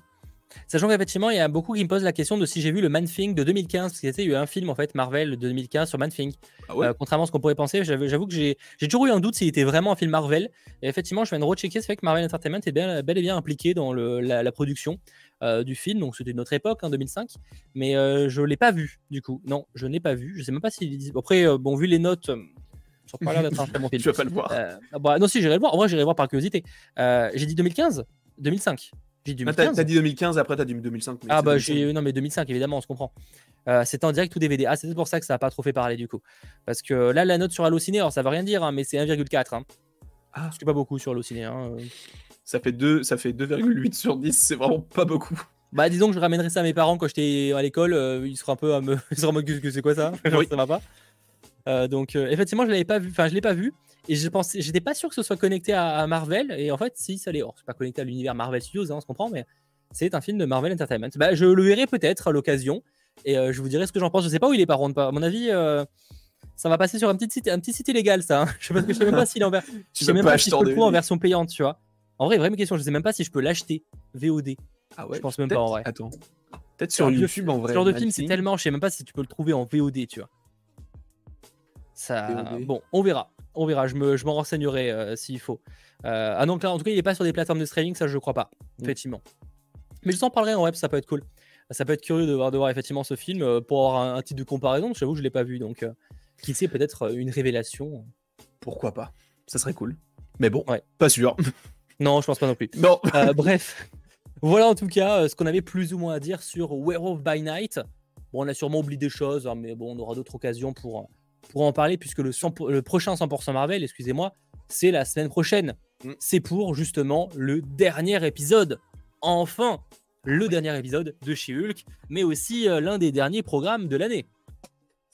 Sachant qu'effectivement, il y a beaucoup qui me posent la question de si j'ai vu le Man Thing de 2015, parce qu'il y a eu un film en fait Marvel de 2015 sur Man Thing. Ah euh, contrairement à ce qu'on pourrait penser, j'avoue que j'ai toujours eu un doute s'il était vraiment un film Marvel. Et effectivement, je viens de rechecker, c'est fait que Marvel Entertainment est bien, bel et bien impliqué dans la, production euh, du film, donc c'était notre époque, en hein, 2005. Mais euh, je ne l'ai pas vu, du coup. Non, je n'ai pas vu. Je sais même pas si. Après, bon, vu les notes. Ça pas l'air d'être un très bon film. <laughs> tu vas pas le voir. Bah, non, si, j'irai le voir. En vrai, j'irai voir par curiosité. j'ai dit 2015 2005. Ah, t'as dit 2015 après t'as dit 2005. Ah bah j'ai non mais 2005 évidemment on se comprend. Euh, c'était en direct ou DVD. Ah c'est pour ça que ça a pas trop fait parler du coup. Parce que là la note sur Allociné, alors ça veut rien dire hein, mais c'est 1,4. Hein. Ah. C'est pas beaucoup sur Allociné. Hein. Euh. Ça fait 2 ça fait 2,8 sur 10, c'est vraiment pas beaucoup. Bah disons que je ramènerai ça à mes parents quand j'étais à l'école, euh, ils seront un peu à me <laughs> ils seront en que c'est quoi ça oui. Ça va pas. donc effectivement je l'avais pas vu, enfin je l'ai pas vu. Et je pensais, j'étais pas sûr que ce soit connecté à, Marvel. Et en fait, si, ça l'est. c'est pas connecté à l'univers Marvel Studios, hein, on se comprend, mais c'est un film de Marvel Entertainment. Bah, je le verrai peut-être à l'occasion. Et euh, je vous dirai ce que j'en pense. Je sais pas où il est par contre. À mon avis, euh, ça va passer sur un petit site, un petit site illégal, ça. Hein. <laughs> Je, sais pas, sais même pas s'il est en version. <laughs> Je sais même pas si je peux le trouver en version payante, tu vois. En vrai, vraie question. Je sais même pas si je peux l'acheter VOD. Ah ouais. Je pense même pas en vrai. Attends. Peut-être sur YouTube en vrai. Ce genre de film, c'est tellement. Je sais même pas si tu peux le trouver en VOD, tu vois. Ça. Bon, on verra. On verra, je me, je m'en renseignerai s'il faut. ah non, là, en tout cas, il n'est pas sur des plateformes de streaming, ça je crois pas, mm. effectivement. Mais je t'en parlerai en web, ça peut être cool. Ça peut être curieux de voir, de voir effectivement ce film pour avoir un, titre de comparaison. J'avoue je l'ai pas vu, donc qui sait peut-être une révélation. Pourquoi pas Ça serait cool. Mais bon, ouais. pas sûr. <laughs> Non, je pense pas non plus. Non. bref, <laughs> voilà en tout cas ce qu'on avait plus ou moins à dire sur Werewolf by Night. Bon, on a sûrement oublié des choses, hein, mais bon, on aura d'autres occasions pour, pour en parler, puisque le, le prochain 100% Marvel, excusez-moi, c'est la semaine prochaine. Mm. C'est pour justement le dernier épisode. Enfin, le dernier épisode de She-Hulk, mais aussi euh, l'un des derniers programmes de l'année.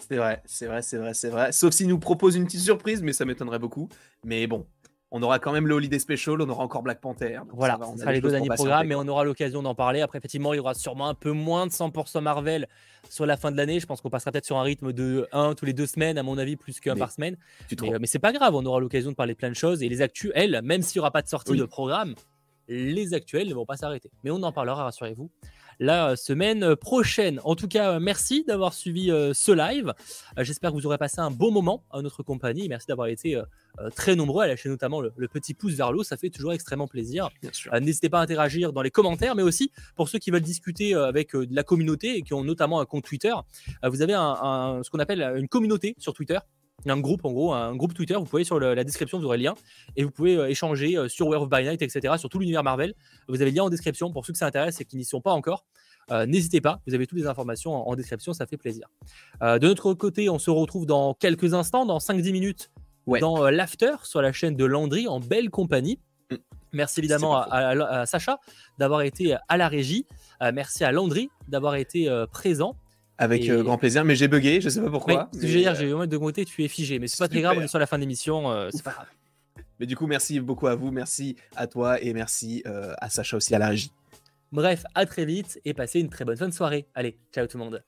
C'est vrai, c'est vrai, c'est vrai, c'est vrai. Sauf s'il nous propose une petite surprise, mais ça m'étonnerait beaucoup. Mais bon, on aura quand même le Holiday Special, on aura encore Black Panther. Voilà, on sera les deux derniers programmes, mais on aura l'occasion d'en parler. Après, effectivement, il y aura sûrement un peu moins de 100% Marvel sur la fin de l'année. Je pense qu'on passera peut-être sur un rythme de 1 tous les deux semaines, à mon avis, plus qu'un par semaine. Mais, euh, mais c'est pas grave, on aura l'occasion de parler plein de choses. Et les actus, elles, même s'il n'y aura pas de sortie de programme, les actuels ne vont pas s'arrêter. Mais on en parlera, rassurez-vous la semaine prochaine. En tout cas, merci d'avoir suivi euh, ce live. Euh, j'espère que vous aurez passé un bon moment à notre compagnie. Merci d'avoir été euh, très nombreux à lâcher notamment le, petit pouce vers l'eau. Ça fait toujours extrêmement plaisir. N'hésitez pas à interagir dans les commentaires, mais aussi pour ceux qui veulent discuter avec de la communauté et qui ont notamment un compte Twitter. vous avez ce qu'on appelle une communauté sur Twitter un groupe en gros, un groupe Twitter. Vous pouvez sur la description, vous aurez le lien et vous pouvez euh, échanger euh, sur Werewolf by Night, etc. Sur tout l'univers Marvel. Vous avez le lien en description pour ceux que ça intéresse et qui n'y sont pas encore. Euh, n'hésitez pas, vous avez toutes les informations en, description, ça fait plaisir. de notre côté, on se retrouve dans quelques instants, dans 5-10 minutes, dans l'After sur la chaîne de Landry en belle compagnie. Mm. Merci évidemment à, Sacha d'avoir été à la régie. merci à Landry d'avoir été présent. Avec euh, grand plaisir, mais j'ai bugué, je sais pas pourquoi. Oui, j'ai euh, eu envie de côté, tu es figé, mais c'est pas très grave, on est sur la fin de l'émission, euh, c'est pas grave. Mais du coup, merci beaucoup à vous, merci à toi et merci à Sacha aussi à la régie. Bref, à très vite et passez une très bonne fin de soirée. Allez, ciao tout le monde.